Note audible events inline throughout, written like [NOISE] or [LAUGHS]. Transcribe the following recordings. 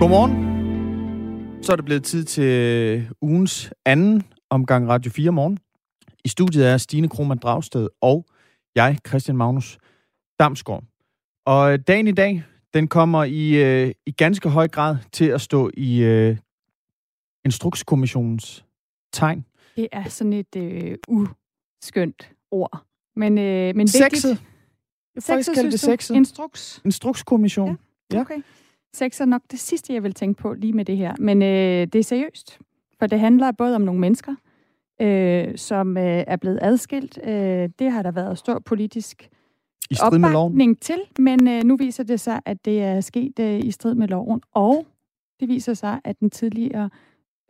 Godmorgen. Så er det blevet tid til ugens anden omgang Radio 4 morgen. I studiet er Stine Krohmann Dragsted og jeg, Christian Magnus Damsgaard. Og dagen i dag, den kommer i, øh, i ganske høj grad til at stå i øh, Instrukskommissionens tegn. Det er sådan et øh, uskønt ord. Men, øh, men Sexet. vigtigt. Jeg får faktisk kalde det sexet. Instruks. Instrukskommission. Ja. Okay. Sex er nok det sidste, jeg vil tænke på lige med det her. Men øh, det er seriøst. For det handler både om nogle mennesker, øh, som øh, er blevet adskilt. Øh, det har der været stor politisk I strid med loven. til, men øh, nu viser det sig, at det er sket øh, i strid med loven. Og det viser sig, at den tidligere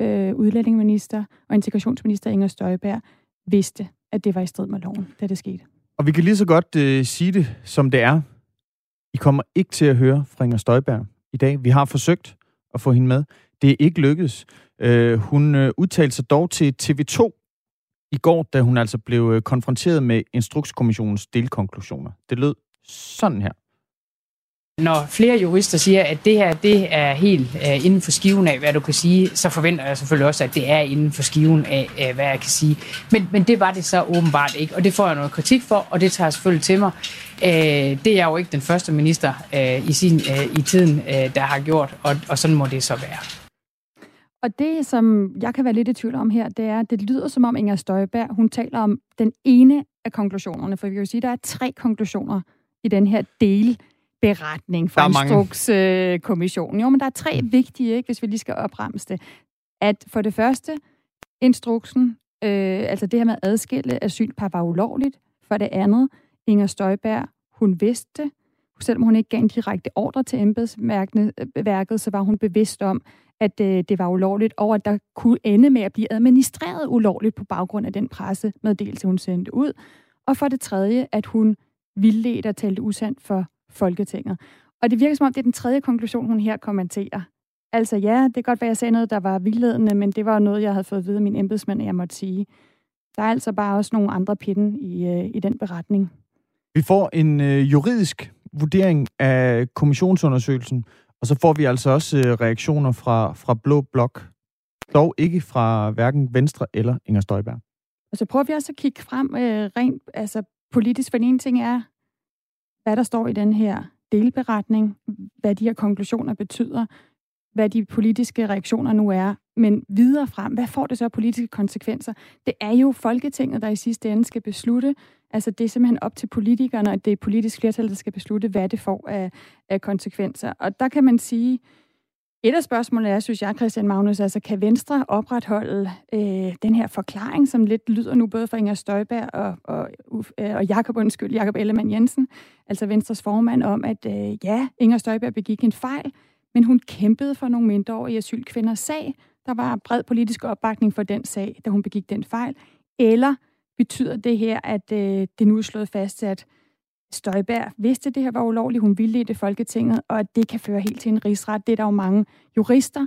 øh, udlændingeminister og integrationsminister Inger Støjberg vidste, at det var i strid med loven, da det skete. Og vi kan lige så godt øh, sige det, som det er. I kommer ikke til at høre fra Inger Støjberg i dag. Vi har forsøgt at få hende med. Det er ikke lykkedes. Øh, hun øh, udtalte sig dog til TV2 i går, da hun altså blev øh, konfronteret med Instrukskommissionens delkonklusioner. Det lød sådan her. Når flere jurister siger, at det her det er helt øh, inden for skiven af, hvad du kan sige, så forventer jeg selvfølgelig også, at det er inden for skiven af, øh, hvad jeg kan sige. Men, men det var det så åbenbart ikke, og det får jeg noget kritik for, og det tager jeg selvfølgelig til mig. Øh, det er jeg jo ikke den første minister øh, i, sin, øh, i tiden, øh, der har gjort, og, og sådan må det så være. Og det, som jeg kan være lidt i tvivl om her, det er, at det lyder som om Inger Støjberg, hun taler om den ene af konklusionerne, for vi kan jo sige, at der er tre konklusioner i den her del delberetning fra. Instrukskommissionen. Jo, men der er tre vigtige, ikke, hvis vi lige skal opremse det. At for det første, instruksen, øh, altså det her med at adskille asylpar var ulovligt. For det andet, Inger Støjberg, hun vidste det. Selvom hun ikke gav en direkte ordre til embedsværket, så var hun bevidst om, at øh, det var ulovligt, og at der kunne ende med at blive administreret ulovligt på baggrund af den pressemeddelelse, hun sendte ud. Og for det tredje, at hun vildledte og talte usandt for Folketinget. Og det virker som om, det er den tredje konklusion, hun her kommenterer. Altså ja, det kan godt være, at jeg sagde noget, der var vildledende, men det var noget, jeg havde fået at vide af min embedsmand, at jeg måtte sige. Der er altså bare også nogle andre pinde i, øh, i den beretning. Vi får en øh, juridisk vurdering af kommissionsundersøgelsen, og så får vi altså også øh, reaktioner fra, fra Blå Blok. Dog ikke fra hverken Venstre eller Inger Støjberg. Og så prøver vi også at kigge frem øh, rent altså politisk, for ene ting er, hvad der står i den her delberetning, hvad de her konklusioner betyder, hvad de politiske reaktioner nu er, men videre frem, hvad får det så af politiske konsekvenser? Det er jo Folketinget, der i sidste ende skal beslutte, altså det er simpelthen op til politikerne, og det er politisk flertal, der skal beslutte, hvad det får af, af konsekvenser. Og der kan man sige, et af spørgsmålene er, synes jeg, Christian Magnus, altså kan Venstre opretholde øh, den her forklaring, som lidt lyder nu både fra Inger Støjberg og, og, øh, og Jakob, undskyld, Jakob Ellemann Jensen, altså Venstres formand, om at øh, ja, Inger Støjberg begik en fejl, men hun kæmpede for nogle mindreårige asylkvinders sag. Der var bred politisk opbakning for den sag, da hun begik den fejl. Eller betyder det her, at øh, det nu er slået fast, at Støjberg vidste, at det her var ulovligt, hun ville det Folketinget, og at det kan føre helt til en rigsret. Det er der jo mange jurister,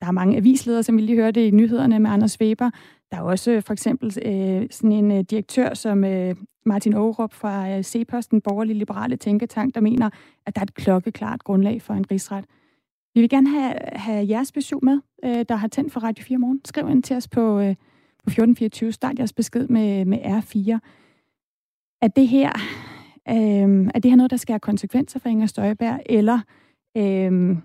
der er mange avisledere, som vi lige hørte i nyhederne med Anders Weber. Der er også for eksempel øh, sådan en øh, direktør som øh, Martin Aarup fra øh, C-Posten, den borgerlige liberale tænketank, der mener, at der er et klokkeklart grundlag for en rigsret. Vi vil gerne have, have jeres besøg med, øh, der har tændt for Radio 4 morgen. Skriv ind til os på, øh, på 1424. Start jeres besked med, med R4. Er det her øh, er det her noget, der skal have konsekvenser for Inger Støjberg, eller øh,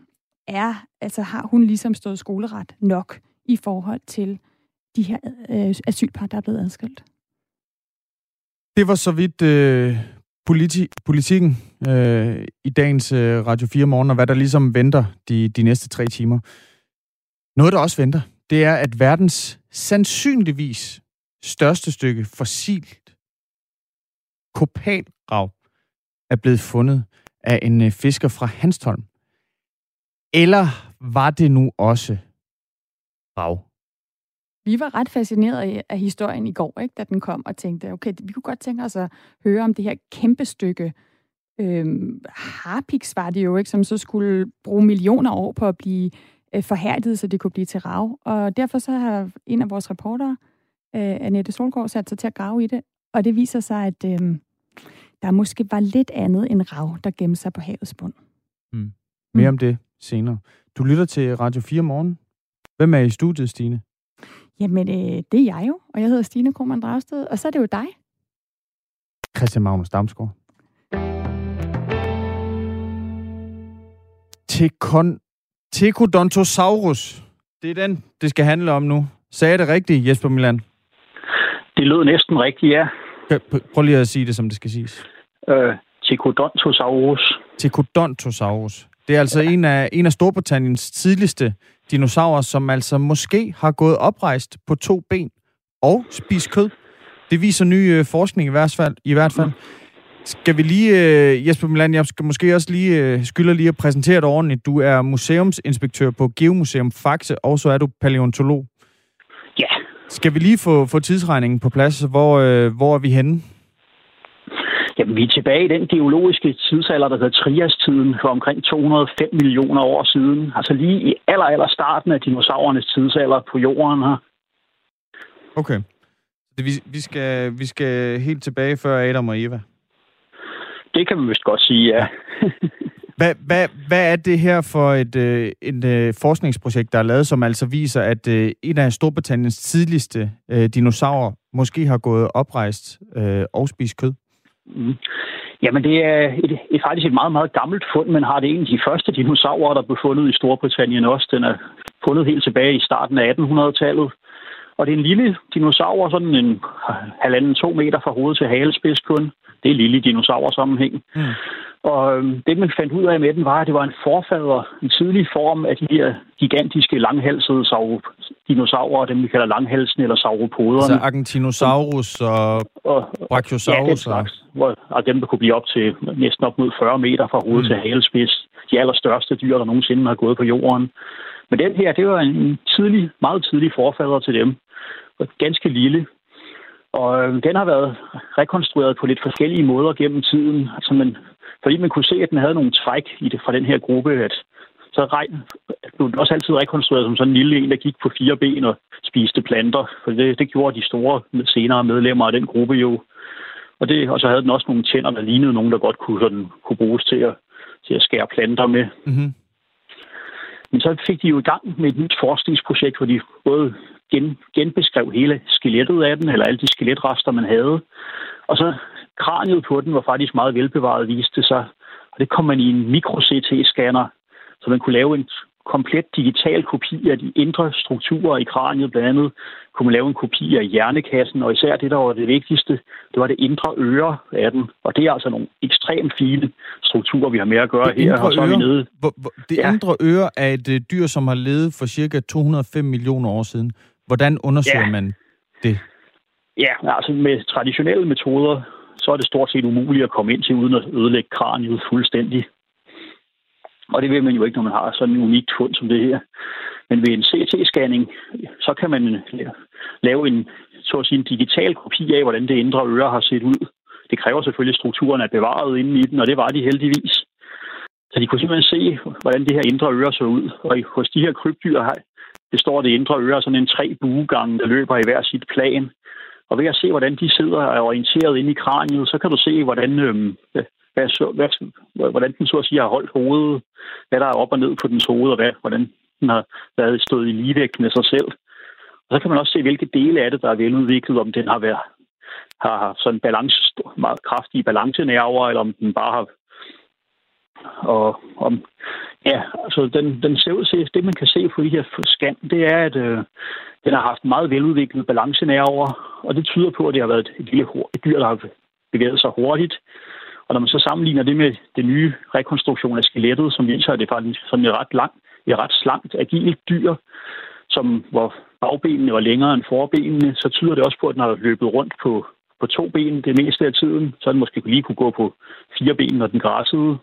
er, altså, har hun ligesom stået skoleret nok i forhold til de her øh, asylpar, der er blevet adskilt? Det var så vidt øh, politi- politikken øh, i dagens øh, Radio 4 morgen, og hvad der ligesom venter de, de næste tre timer. Noget, der også venter, det er, at verdens sandsynligvis største stykke fossil kopalrav er blevet fundet af en øh, fisker fra Hanstholm. Eller var det nu også rav? Vi var ret fascineret af historien i går, ikke, da den kom, og tænkte, okay, vi kunne godt tænke os at høre om det her kæmpe stykke øhm, harpiks, var det jo, ikke, som så skulle bruge millioner år på at blive øh, forhærdet, så det kunne blive til rav. Og derfor så har en af vores reportere, øh, Annette Solgaard, sat sig til at grave i det, og det viser sig, at øh, der måske var lidt andet end rav, der gemte sig på havets bund. Mm. Mere om det senere. Du lytter til Radio 4 morgen. Hvem er i studiet, Stine? Jamen, øh, det er jeg jo, og jeg hedder Stine Krohmann Dragsted, og så er det jo dig. Christian Magnus Damsgaard. Tekon... Tekodontosaurus. Det er den, det skal handle om nu. Sagde jeg det rigtigt, Jesper Milan? Det lød næsten rigtigt, ja. Prøv lige at sige det, som det skal siges. Øh, Tekodontosaurus. Tekodontosaurus. Det er altså ja. en, af, en af Storbritanniens tidligste dinosaurer, som altså måske har gået oprejst på to ben og spist kød. Det viser ny øh, forskning i hvert fald. I hvert fald. Skal vi lige, øh, Jesper Milan, jeg skal måske også lige øh, skylder lige at præsentere dig ordentligt. Du er museumsinspektør på Geomuseum Faxe, og så er du paleontolog. Ja. Skal vi lige få, få tidsregningen på plads? Hvor, øh, hvor er vi henne? Jamen, vi er tilbage i den geologiske tidsalder, der hedder Trias-tiden, for omkring 205 millioner år siden. Altså lige i aller, aller starten af dinosaurernes tidsalder på jorden her. Okay. Vi, vi, skal, vi skal helt tilbage før Adam og Eva. Det kan vi vist godt sige, ja. [LAUGHS] hvad, hvad, hvad er det her for et, øh, et øh, forskningsprojekt, der er lavet, som altså viser, at øh, en af Storbritanniens tidligste øh, dinosaurer måske har gået oprejst øh, og spist kød? Mm. Jamen, det er et, et, faktisk et meget, meget gammelt fund, men har det en af de første dinosaurer, der blev fundet i Storbritannien også. Den er fundet helt tilbage i starten af 1800-tallet. Og det er en lille dinosaur, sådan en halvanden to meter fra hoved til halespids kun. Det er lille dinosaursammenhæng. Mm. Og øhm, det, man fandt ud af med den, var, at det var en forfader, en tidlig form af de her gigantiske langhalsede dinosaurer, dem vi kalder langhalsen eller sauropoderne. Altså Argentinosaurus og, og Brachiosaurus? Ja, slags, hvor, og dem, der kunne blive op til næsten op mod 40 meter fra hoved mm. til halespids. De allerstørste dyr, der nogensinde har gået på jorden. Men den her, det var en tidlig, meget tidlig forfader til dem. Og ganske lille. Og øh, den har været rekonstrueret på lidt forskellige måder gennem tiden. Altså man, fordi man kunne se, at den havde nogle træk i det, fra den her gruppe, at så regn, blev den også altid rekonstrueret som sådan en lille en, der gik på fire ben og spiste planter. For det, det gjorde de store senere medlemmer af den gruppe jo. Og, det, og så havde den også nogle tænder, der lignede nogen, der godt kunne, sådan, kunne bruges til at, til at skære planter med. Mm-hmm. Men så fik de jo i gang med et nyt forskningsprojekt, hvor de både gen, genbeskrev hele skelettet af den, eller alle de skeletrester, man havde. Og så kraniet på den var faktisk meget velbevaret, viste sig. Og det kom man i en mikro-CT-scanner, så man kunne lave en komplet digital kopi af de indre strukturer i kraniet. Blandt andet kunne man lave en kopi af hjernekassen, og især det, der var det vigtigste, det var det indre øre af den. Og det er altså nogle ekstremt fine strukturer, vi har med at gøre det her. Og så er vi nede. Hvor, hvor, det ja. indre øre er et uh, dyr, som har levet for cirka 205 millioner år siden. Hvordan undersøger ja. man det? Ja, altså med traditionelle metoder, så er det stort set umuligt at komme ind til, uden at ødelægge kraniet fuldstændig. Og det vil man jo ikke, når man har sådan en unik fund som det her. Men ved en CT-scanning, så kan man lave en, så at sige, en digital kopi af, hvordan det indre øre har set ud. Det kræver selvfølgelig, at strukturen er bevaret inde i den, og det var de heldigvis. Så de kunne simpelthen se, hvordan det her indre øre så ud. Og hos de her krybdyr består det indre øre sådan en tre buegange, der løber i hver sit plan. Og ved at se, hvordan de sidder og er orienteret inde i kraniet, så kan du se, hvordan, øhm, hvad, hvad, hvordan den så at sige har holdt hovedet, hvad der er op og ned på dens hoved, og hvad, hvordan den har været stået i ligevægt med sig selv. Og så kan man også se, hvilke dele af det, der er veludviklet, om den har været har sådan balance, meget kraftige balancenerver, eller om den bare har og om, ja, altså den, den ser ud til, det man kan se på de her scan, det er, at øh, den har haft meget veludviklet balancenerver, og det tyder på, at det har været et, lille, et dyr, der har bevæget sig hurtigt. Og når man så sammenligner det med det nye rekonstruktion af skelettet, som viser, at det faktisk sådan et ret langt, et ret slankt, agilt dyr, som, hvor bagbenene var længere end forbenene, så tyder det også på, at den har løbet rundt på, på to ben det meste af tiden, så den måske lige kunne gå på fire ben, når den græssede.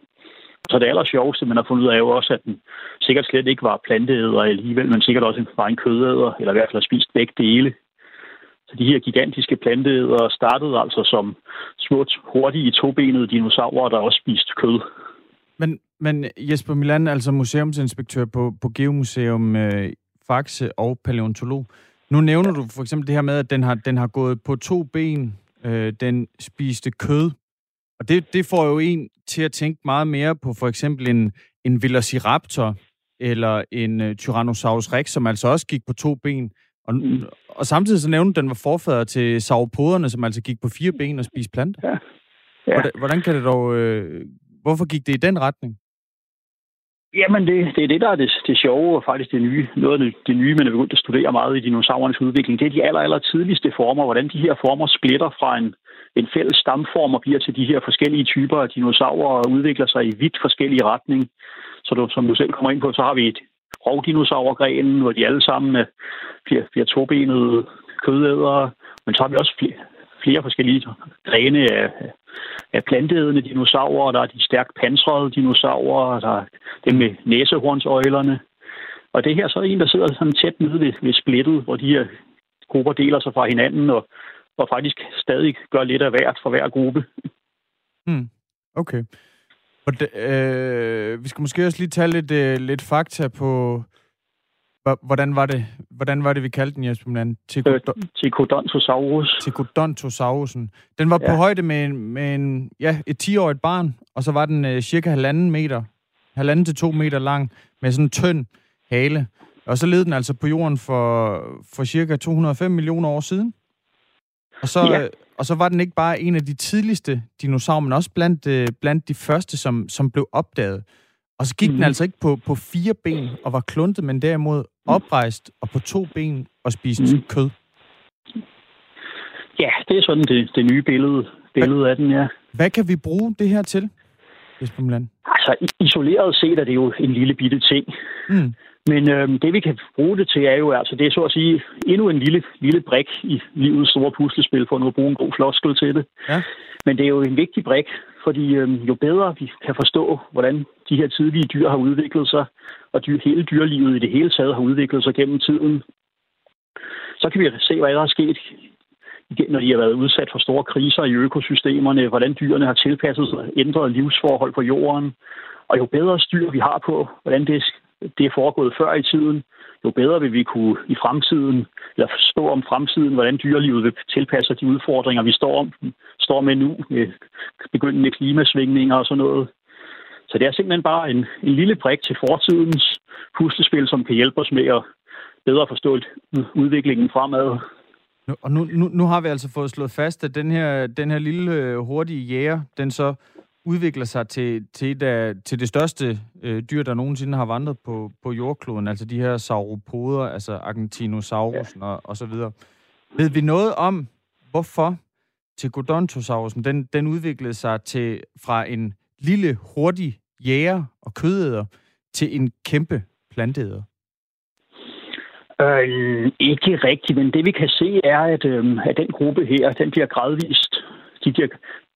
Så det aller sjoveste, man har fundet ud af, er jo også, at den sikkert slet ikke var planteæder alligevel, men sikkert også var en kødæder, eller i hvert fald har spist begge dele. Så de her gigantiske planteædere startede altså som små, hurtige, tobenede dinosaurer, der også spiste kød. Men, men Jesper Milan, altså museumsinspektør på, på Geomuseum øh, Faxe og paleontolog. Nu nævner du for eksempel det her med, at den har, den har gået på to ben, øh, den spiste kød. Og det, det får jo en til at tænke meget mere på for eksempel en, en velociraptor, eller en øh, Tyrannosaurus rex, som altså også gik på to ben. Og, mm. og samtidig så nævnte den var forfader til sauropoderne, som altså gik på fire ben og spiste planter. Ja. Ja. Hvordan, hvordan kan det dog... Øh, hvorfor gik det i den retning? Jamen, det, det er det, der er det, det sjove, og faktisk det nye. Noget af det, det nye, man er begyndt at studere meget i dinosaurernes udvikling, det er de aller, aller tidligste former, hvordan de her former splitter fra en, en fælles stamform og bliver til de her forskellige typer af dinosaurer og udvikler sig i vidt forskellige retning. Så du, som du selv kommer ind på, så har vi et rovdinosaurgrenen, hvor de alle sammen bliver, bliver tobenede kødædere, men så har vi også flere, flere forskellige grene af, af planteædende dinosaurer. Der er de stærkt pansrede dinosaurer, der er dem med næsehornsøjlerne. Og det her så er en, der sidder sådan tæt nede ved, ved splittet, hvor de her grupper deler sig fra hinanden, og, og faktisk stadig gør lidt af hvert for hver gruppe. Hmm. Okay. Det, øh, vi skal måske også lige tage lidt, øh, lidt fakta på, Hvordan var det, hvordan var det vi kaldte den, Jesper Mland? Ticodontosaurus. Ticodontusaurusen. Den var ja. på højde med, en, med en, ja, et 10-årigt barn, og så var den uh, cirka halvanden meter, halvanden til to meter lang, med sådan en tynd hale. Og så led den altså på jorden for, for cirka 205 millioner år siden. Og så, ja. og så var den ikke bare en af de tidligste dinosaurer, men også blandt, uh, blandt de første, som, som blev opdaget. Og så gik mm. den mhm. altså ikke på, på fire ben og var kluntet, men derimod oprejst og på to ben og spiste mm. kød. Ja, det er sådan det, det nye billede, billede hvad, af den, ja. Hvad kan vi bruge det her til, Jesper Milan? Altså, isoleret set er det jo en lille bitte ting. Mm. Men øhm, det, vi kan bruge det til, er jo altså, det er så at sige endnu en lille, lille brik i livets store puslespil, for nu at bruge en god floskel til det. Ja. Men det er jo en vigtig brik, fordi øhm, jo bedre vi kan forstå, hvordan de her tidlige dyr har udviklet sig, og dyr, hele dyrelivet i det hele taget har udviklet sig gennem tiden, så kan vi se, hvad der er sket, når de har været udsat for store kriser i økosystemerne, hvordan dyrene har tilpasset sig, ændret livsforhold på jorden. Og jo bedre styr vi har på, hvordan det, det er foregået før i tiden, jo bedre vil vi kunne i fremtiden, eller forstå om fremtiden, hvordan dyrelivet vil tilpasse de udfordringer, vi står, om, står med nu, med begyndende klimasvingninger og sådan noget. Så det er simpelthen bare en, en lille brik til fortidens puslespil, som kan hjælpe os med at bedre forstå udviklingen fremad. Og nu, nu, nu har vi altså fået slået fast, at den her, den her lille øh, hurtige jæger, den så udvikler sig til, til, et til det største øh, dyr, der nogensinde har vandret på, på jordkloden, altså de her sauropoder, altså Argentinosaurusen ja. og, og så videre. Ved vi noget om, hvorfor Tegodontosaurusen, den, den udviklede sig til fra en lille, hurtig jæger og kødæder til en kæmpe planteæder? Øh, ikke rigtigt, men det vi kan se er, at, øh, at den gruppe her, den bliver gradvist, de bliver,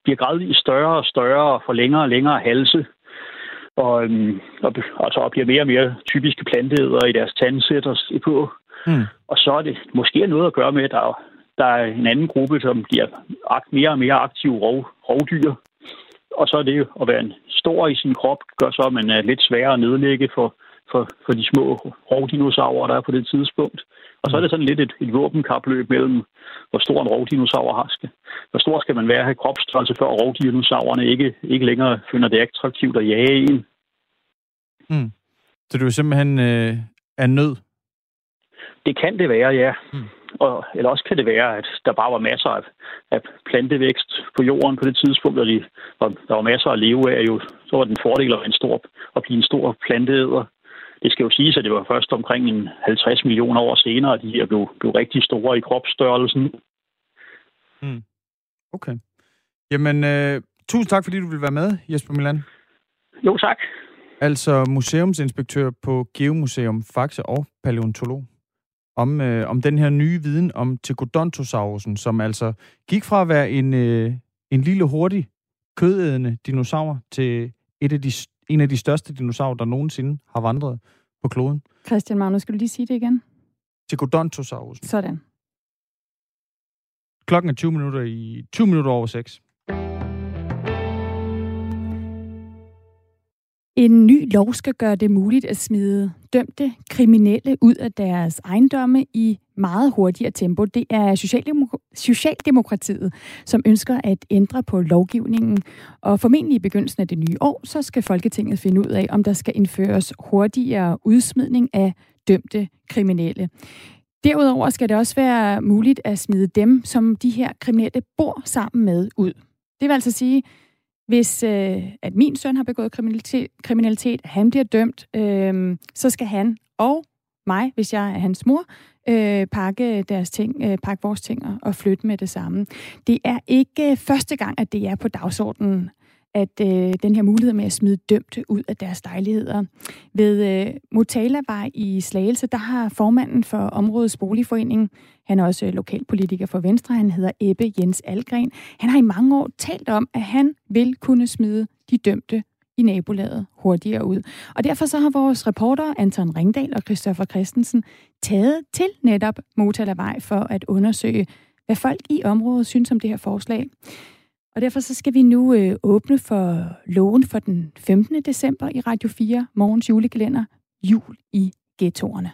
bliver gradvist større og større og får længere og længere halse. Og, øh, og, altså, og bliver mere og mere typiske planteæder i deres tandsæt og på. Mm. Og så er det måske noget at gøre med, at der, der er en anden gruppe, som bliver mere og mere aktive rov, rovdyr. Og så er det jo at være en stor i sin krop, gør så, at man er lidt sværere at nedlægge for, for, for de små rovdinosaurer, der er på det tidspunkt. Og så er det sådan lidt et, et våbenkapløb mellem, hvor stor en rovdinosaur har. Skal. Hvor stor skal man være at have kropsstørrelse, før rovdinosaurerne ikke, ikke længere finder det attraktivt at jage en. Mm. Så du simpelthen øh, er nød? Det kan det være, ja. Mm. Og, eller også kan det være, at der bare var masser af, af plantevækst på jorden på det tidspunkt, og de, og der var masser at leve af. Jo, så var den fordel at, en stor, at blive en stor planteæder. Det skal jo siges, at det var først omkring en 50 millioner år senere, at de her blev, blev rigtig store i kropsstørrelsen. Mm. Okay. Jamen, øh, tusind tak, fordi du vil være med, Jesper Milan. Jo, tak. Altså museumsinspektør på Geomuseum Faxe og paleontolog om, øh, om den her nye viden om Tegodontosaurusen, som altså gik fra at være en, øh, en lille hurtig kødædende dinosaur til et af de, en af de største dinosaurer, der nogensinde har vandret på kloden. Christian Magnus, skal du lige sige det igen? Tegodontosaurusen. Sådan. Klokken er 20 minutter i 20 minutter over 6. En ny lov skal gøre det muligt at smide dømte kriminelle ud af deres ejendomme i meget hurtigere tempo. Det er Socialdemokratiet, som ønsker at ændre på lovgivningen. Og formentlig i begyndelsen af det nye år, så skal Folketinget finde ud af, om der skal indføres hurtigere udsmidning af dømte kriminelle. Derudover skal det også være muligt at smide dem, som de her kriminelle bor sammen med, ud. Det vil altså sige, hvis øh, at min søn har begået kriminalitet, kriminalitet han bliver dømt, øh, så skal han og mig, hvis jeg er hans mor, øh, pakke deres ting, øh, pakke vores ting og, og flytte med det samme. Det er ikke øh, første gang, at det er på dagsordenen at øh, den her mulighed med at smide dømte ud af deres lejligheder. Ved øh, Motalavej i Slagelse, der har formanden for områdets boligforening, han er også øh, lokalpolitiker for Venstre, han hedder Ebbe Jens Algren, han har i mange år talt om, at han vil kunne smide de dømte i nabolaget hurtigere ud. Og derfor så har vores reporter Anton Ringdal og Christoffer Christensen taget til netop Motalavej for at undersøge, hvad folk i området synes om det her forslag. Og derfor så skal vi nu øh, åbne for loven for den 15. december i Radio 4, morgens julekalender, jul i ghettoerne.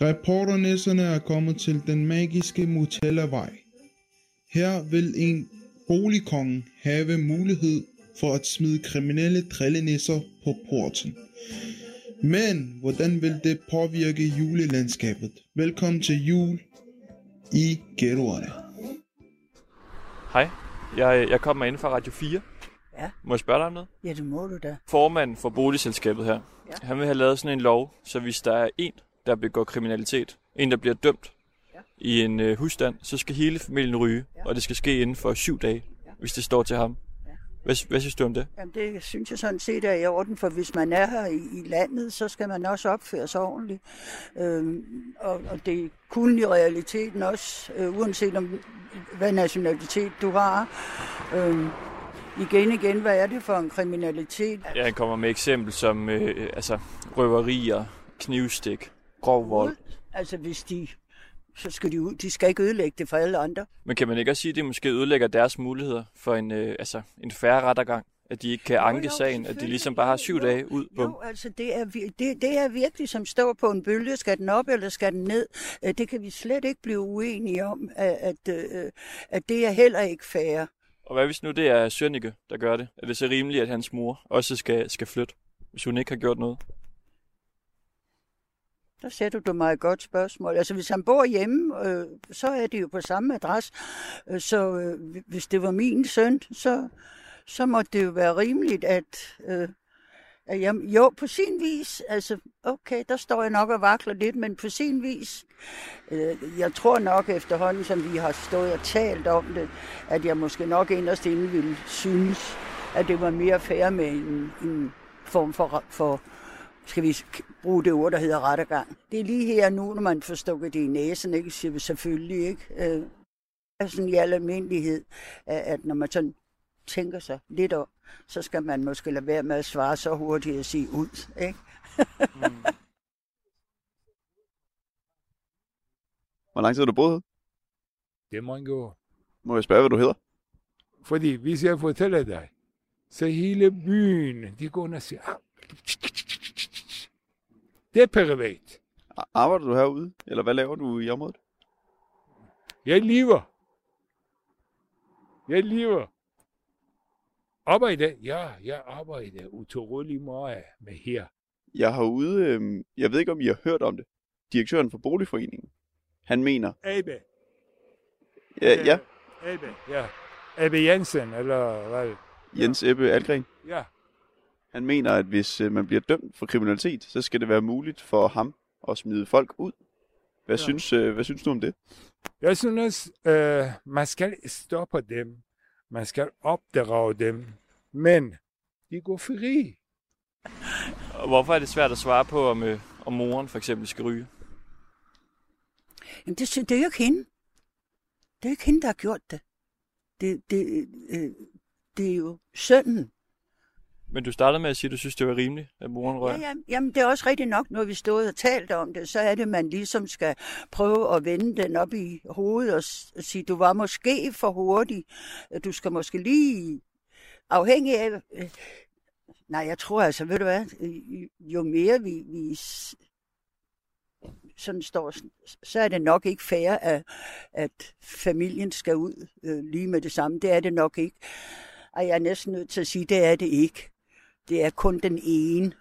Reporternæsserne er kommet til den magiske Motellavej. Her vil en boligkonge have mulighed for at smide kriminelle drillenisser på porten. Men hvordan vil det påvirke julelandskabet? Velkommen til jul i ghettoerne. Hej, jeg, jeg kommer ind fra Radio 4. Ja. Må jeg spørge dig om noget? Ja, det må du da. Formanden for boligselskabet her, ja. han vil have lavet sådan en lov, så hvis der er en, der begår kriminalitet, en, der bliver dømt ja. i en øh, husstand, så skal hele familien ryge, ja. og det skal ske inden for syv dage, ja. hvis det står til ham. Hvad, hvad synes du om det? Jamen det synes jeg sådan set er i orden, for hvis man er her i, i landet, så skal man også opføre sig ordentligt. Øhm, og, og det kunne i realiteten også, øh, uanset om hvad nationalitet du har. Øhm, igen igen, hvad er det for en kriminalitet? Ja, han kommer med eksempel som øh, altså, røverier, knivstik, grov vold. Altså hvis de så skal de ud. De skal ikke ødelægge det for alle andre. Men kan man ikke også sige, at det måske ødelægger deres muligheder for en, øh, altså, en færre rettergang? At de ikke kan anke jo, sagen, at de ligesom bare har syv jo, dage ud på Jo, altså det er, det, det er virkelig som står på en bølge. Skal den op, eller skal den ned? Øh, det kan vi slet ikke blive uenige om, at, at, øh, at det er heller ikke fair. Og hvad hvis nu det er Sønneke, der gør det? Er det så rimeligt, at hans mor også skal, skal flytte, hvis hun ikke har gjort noget? Der sætter du mig et godt spørgsmål. Altså hvis han bor hjemme, øh, så er det jo på samme adresse. Øh, så øh, hvis det var min søn, så, så må det jo være rimeligt, at, øh, at jeg, jo, på sin vis, altså okay, der står jeg nok og vakler lidt, men på sin vis, øh, jeg tror nok efterhånden, som vi har stået og talt om det, at jeg måske nok inderst inde ville synes, at det var mere fair med en, en form for, for skal vi bruge det ord, der hedder rettergang. Det er lige her nu, når man får stukket det i næsen, ikke? siger vi selvfølgelig ikke. Øh, sådan i al almindelighed, at når man sådan tænker sig lidt om, så skal man måske lade være med at svare så hurtigt og sige ud. Ikke? mm. Hvor lang tid har du boet Det er mange år. Må jeg spørge, hvad du hedder? Fordi hvis jeg fortæller dig, så hele byen, de går og siger, det er privat. Arbejder du herude, eller hvad laver du i området? Jeg lever. Jeg lever. Arbejder? Ja, jeg arbejder utrolig meget med her. Jeg har ude, øh, jeg ved ikke om I har hørt om det, direktøren for Boligforeningen. Han mener... Abe. Ja, ja. Abe, ja. Abe Jensen, eller hvad? Jens Ebbe Algren. Ja. Han mener, at hvis øh, man bliver dømt for kriminalitet, så skal det være muligt for ham at smide folk ud. Hvad, ja. synes, øh, hvad synes du om det? Jeg synes, øh, man skal stoppe dem. Man skal opdrage dem. Men de går fri. Hvorfor er det svært at svare på, om, øh, om moren for eksempel skal ryge? Jamen, det, det er jo ikke hende. Det er ikke hende, der har gjort det. Det, det, øh, det er jo sønnen, men du startede med at sige, at du synes, det var rimeligt, at moren røg. Ja, ja, jamen, det er også rigtigt nok, når vi stod og talte om det, så er det, man ligesom skal prøve at vende den op i hovedet og, og sige, du var måske for hurtig. Du skal måske lige, afhængig af, øh, Nej, jeg tror altså, ved du hvad, øh, jo mere vi, vi sådan står, så er det nok ikke fair, at, at familien skal ud øh, lige med det samme. Det er det nok ikke. Og jeg er næsten nødt til at sige, det er det ikke. Det er kun den ene,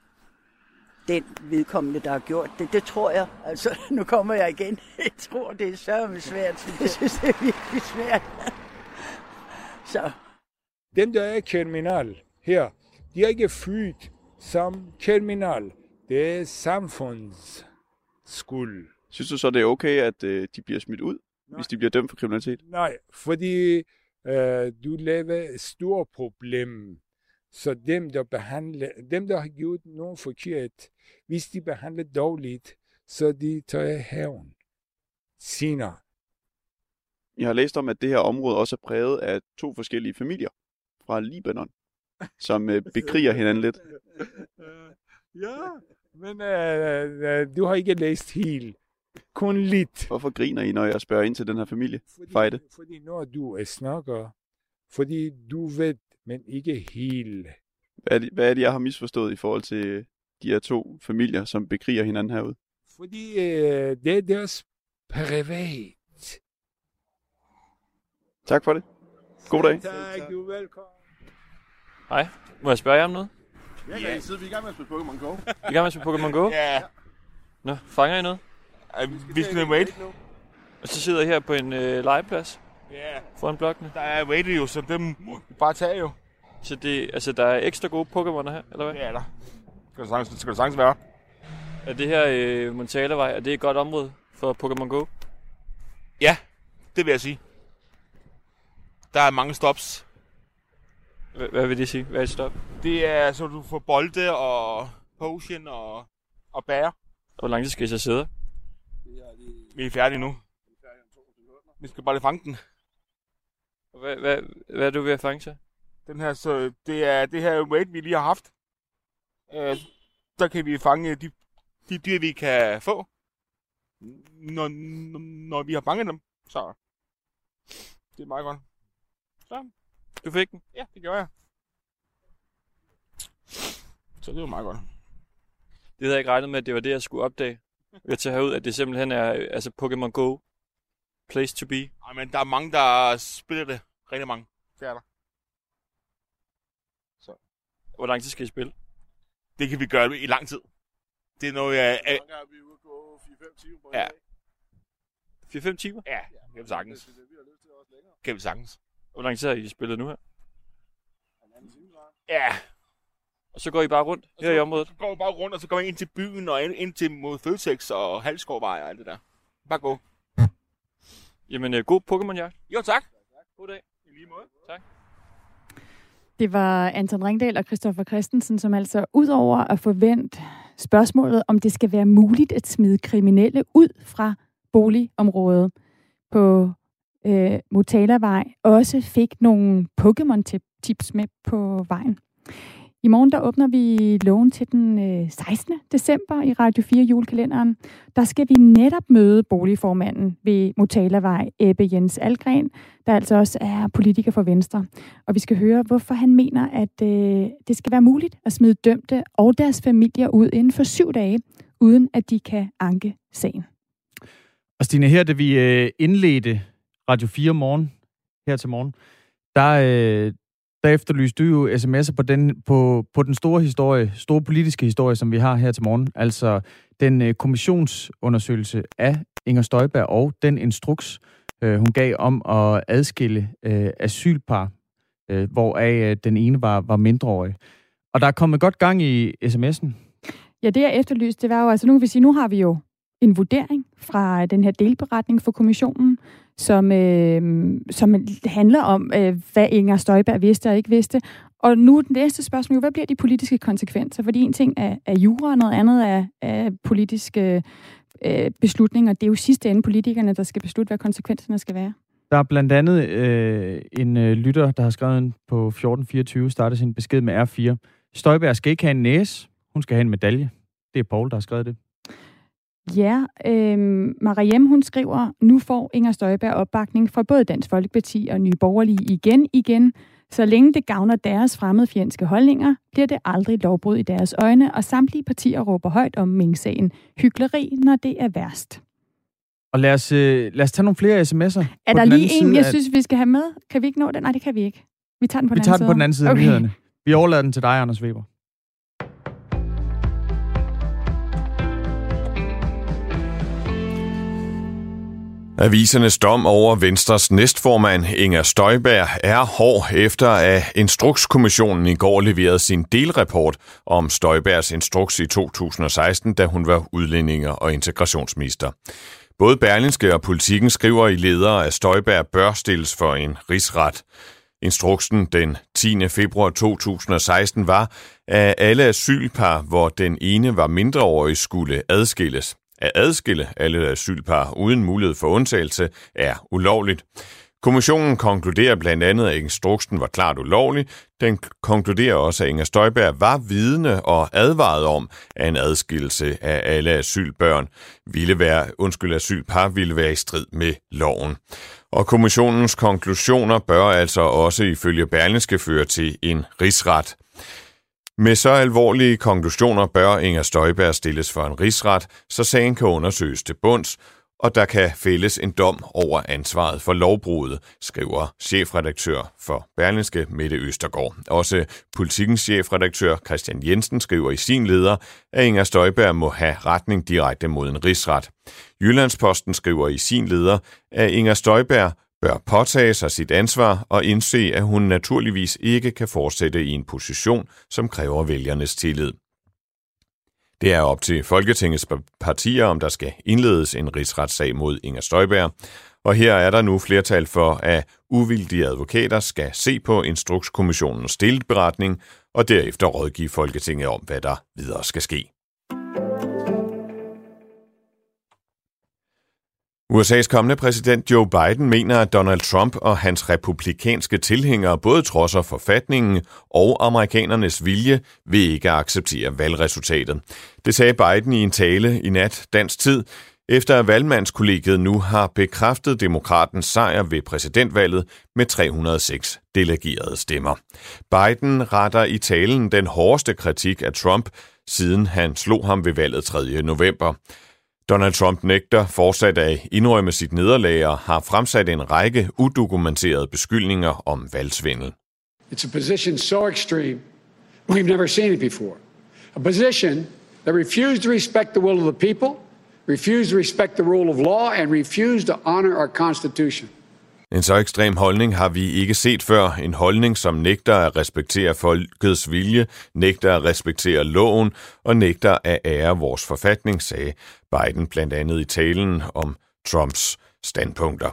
den vedkommende, der har gjort det. Det tror jeg. Altså, [LAUGHS] nu kommer jeg igen. Jeg tror, det er sørme svært. Jeg synes, det er virkelig svært. [LAUGHS] Så. Dem, der er kriminal her, de er ikke født som kriminal. Det er samfunds skuld. Synes du så, det er okay, at øh, de bliver smidt ud, Nej. hvis de bliver dømt for kriminalitet? Nej, fordi øh, du laver et stort problem. Så dem, der, behandler, dem, der har gjort noget forkert, hvis de behandler dårligt, så de tager hævn senere. Jeg har læst om, at det her område også er præget af to forskellige familier fra Libanon, som øh, [LAUGHS] bekriger hinanden lidt. [LAUGHS] Ja, men øh, øh, du har ikke læst helt. Kun lidt. Hvorfor griner I, når jeg spørger ind til den her familie? Fordi, Fejde? fordi når du er snakker, fordi du ved, men ikke helt. Hvad er, det, hvad er det, jeg har misforstået i forhold til de her to familier, som bekriger hinanden herude? Fordi øh, det er deres privat. Tak for det. God dag. Tak, du er velkommen. Hej, må jeg spørge jer om noget? Ja, ja. sidder vi i gang med at spille Pokémon Go. I er i gang med at spille Pokémon Go? Ja. Nå, fanger I noget? ja vi skal ned wait. Og så sidder I her på en øh, legeplads Ja. foran blokkene. Der er jo, så dem bare tage jo. Så det, altså, der er ekstra gode Pokémoner her, eller hvad? Det er der. Skal der sagtens, skal der sagtens være. Er det her øh, Montalavej, er det et godt område for Pokémon Go? Ja, det vil jeg sige. Der er mange stops. H- hvad vil det sige? Hvad er et stop? Det er, så du får bolde og potion og, og bær. Hvor lang tid skal I så sidde? Vi er færdige nu. Vi skal bare lige fange den. Hvad, hvad, hvad er du ved at fange så? Den her, så det er det her wait, vi lige har haft. Øh, der kan vi fange de, de dyr, vi kan få. Når, når, vi har fanget dem. Så det er meget godt. Så, Du fik den? ja, det gjorde jeg. Så det var meget godt. Det havde jeg ikke regnet med, at det var det, jeg skulle opdage. [LAUGHS] Jeg tager herud, at det simpelthen er altså Pokémon Go. Place to be. Ej, men der er mange, der spiller det. Rigtig mange. Det er der. Hvor lang tid skal I spille? Det kan vi gøre i lang tid. Det er noget, jeg... vi er ude gå 4-5 timer på Ja. 4-5 timer? ja, kan vi sagtens. Kan vi sagtens. Hvor lang tid har I spillet nu her? Ja. Og så går I bare rundt her i området? Så går vi bare rundt, og så går vi ind til byen, og ind, ind til mod Føtex og Halskovvej og alt det der. Bare gå. Jamen, øh, god Pokémon-jagt. Jo, tak. God dag. I lige måde. Tak. Det var Anton Ringdal og Christoffer Christensen, som altså ud over at forvente spørgsmålet, om det skal være muligt at smide kriminelle ud fra boligområdet på øh, Motalavej, også fik nogle Pokémon-tips med på vejen. I morgen der åbner vi loven til den øh, 16. december i Radio 4 julekalenderen. Der skal vi netop møde boligformanden ved Motalavej, Ebbe Jens Algren, der altså også er politiker for Venstre. Og vi skal høre, hvorfor han mener, at øh, det skal være muligt at smide dømte og deres familier ud inden for syv dage, uden at de kan anke sagen. Og Stine, her da vi øh, indledte Radio 4 morgen, her til morgen, der, øh, der efterlyste du jo sms'er på den, på, på den store historie, store politiske historie, som vi har her til morgen. Altså den øh, kommissionsundersøgelse af Inger Støjberg og den instruks, øh, hun gav om at adskille øh, asylpar, øh, hvoraf øh, den ene var, var mindreårig. Og der er kommet godt gang i sms'en. Ja, det jeg efterlyste, det var jo, altså nu kan vi sige, nu har vi jo en vurdering fra øh, den her delberetning for kommissionen, som, øh, som handler om, øh, hvad Inger Støjberg vidste og ikke vidste. Og nu er det næste spørgsmål, jo, hvad bliver de politiske konsekvenser? Fordi en ting er, er jura, og noget andet er, er politiske øh, beslutninger. Det er jo sidste ende politikerne, der skal beslutte, hvad konsekvenserne skal være. Der er blandt andet øh, en øh, lytter, der har skrevet ind på 1424, startet sin besked med R4. Støjberg skal ikke have en næse, hun skal have en medalje. Det er Paul, der har skrevet det. Ja, øh, Mariem, hun skriver, nu får Inger Støjberg opbakning fra både Dansk Folkeparti og Nye Borgerlige igen, igen. Så længe det gavner deres fremmedfjendske holdninger, bliver det aldrig lovbrud i deres øjne, og samtlige partier råber højt om Ming-sagen. Hyggeleri, når det er værst. Og lad os, øh, lad os tage nogle flere sms'er. Er der lige en, jeg synes, vi skal have med? Kan vi ikke nå den? Nej, det kan vi ikke. Vi tager den på vi den tager anden den på den anden side okay. af nyhederne. Vi overlader den til dig, Anders Weber. Avisernes dom over Venstres næstformand Inger Støjberg er hård efter at Instrukskommissionen i går leverede sin delrapport om Støjbergs instruks i 2016, da hun var udlændinge- og integrationsminister. Både Berlinske og Politiken skriver i ledere, at Støjberg bør stilles for en rigsret. Instruksen den 10. februar 2016 var, at alle asylpar, hvor den ene var mindreårig, skulle adskilles. At adskille alle asylpar uden mulighed for undtagelse er ulovligt. Kommissionen konkluderer blandt andet, at instruksen var klart ulovlig. Den konkluderer også, at Inger Støjberg var vidne og advaret om, at en adskillelse af alle asylbørn ville være, undskyld, asylpar ville være i strid med loven. Og kommissionens konklusioner bør altså også ifølge Berlingske føre til en rigsret. Med så alvorlige konklusioner bør Inger Støjberg stilles for en rigsret, så sagen kan undersøges til bunds, og der kan fælles en dom over ansvaret for lovbruddet, skriver chefredaktør for Berlingske Mette Østergaard. Også politikens chefredaktør Christian Jensen skriver i sin leder, at Inger Støjberg må have retning direkte mod en rigsret. Jyllandsposten skriver i sin leder, at Inger Støjberg bør påtage sig sit ansvar og indse, at hun naturligvis ikke kan fortsætte i en position, som kræver vælgernes tillid. Det er op til Folketingets partier, om der skal indledes en rigsretssag mod Inger Støjberg, og her er der nu flertal for, at uvildige advokater skal se på Instrukskommissionens stilberetning og derefter rådgive Folketinget om, hvad der videre skal ske. USA's kommende præsident Joe Biden mener, at Donald Trump og hans republikanske tilhængere både trodser forfatningen og amerikanernes vilje ved ikke at acceptere valgresultatet. Det sagde Biden i en tale i nat dansk tid, efter at valgmandskollegiet nu har bekræftet demokratens sejr ved præsidentvalget med 306 delegerede stemmer. Biden retter i talen den hårdeste kritik af Trump, siden han slog ham ved valget 3. november. Donald Trump nægter fortsat at indrømme sit nederlag og har fremsat en række udokumenterede beskyldninger om valgsvindel. It's a position so extreme, we've never seen it before. A position that refused to respect the will of the people, refused to respect the rule of law, and refused to honor our Constitution. En så ekstrem holdning har vi ikke set før. En holdning, som nægter at respektere folkets vilje, nægter at respektere loven og nægter at ære vores forfatning, sagde Biden blandt andet i talen om Trumps standpunkter.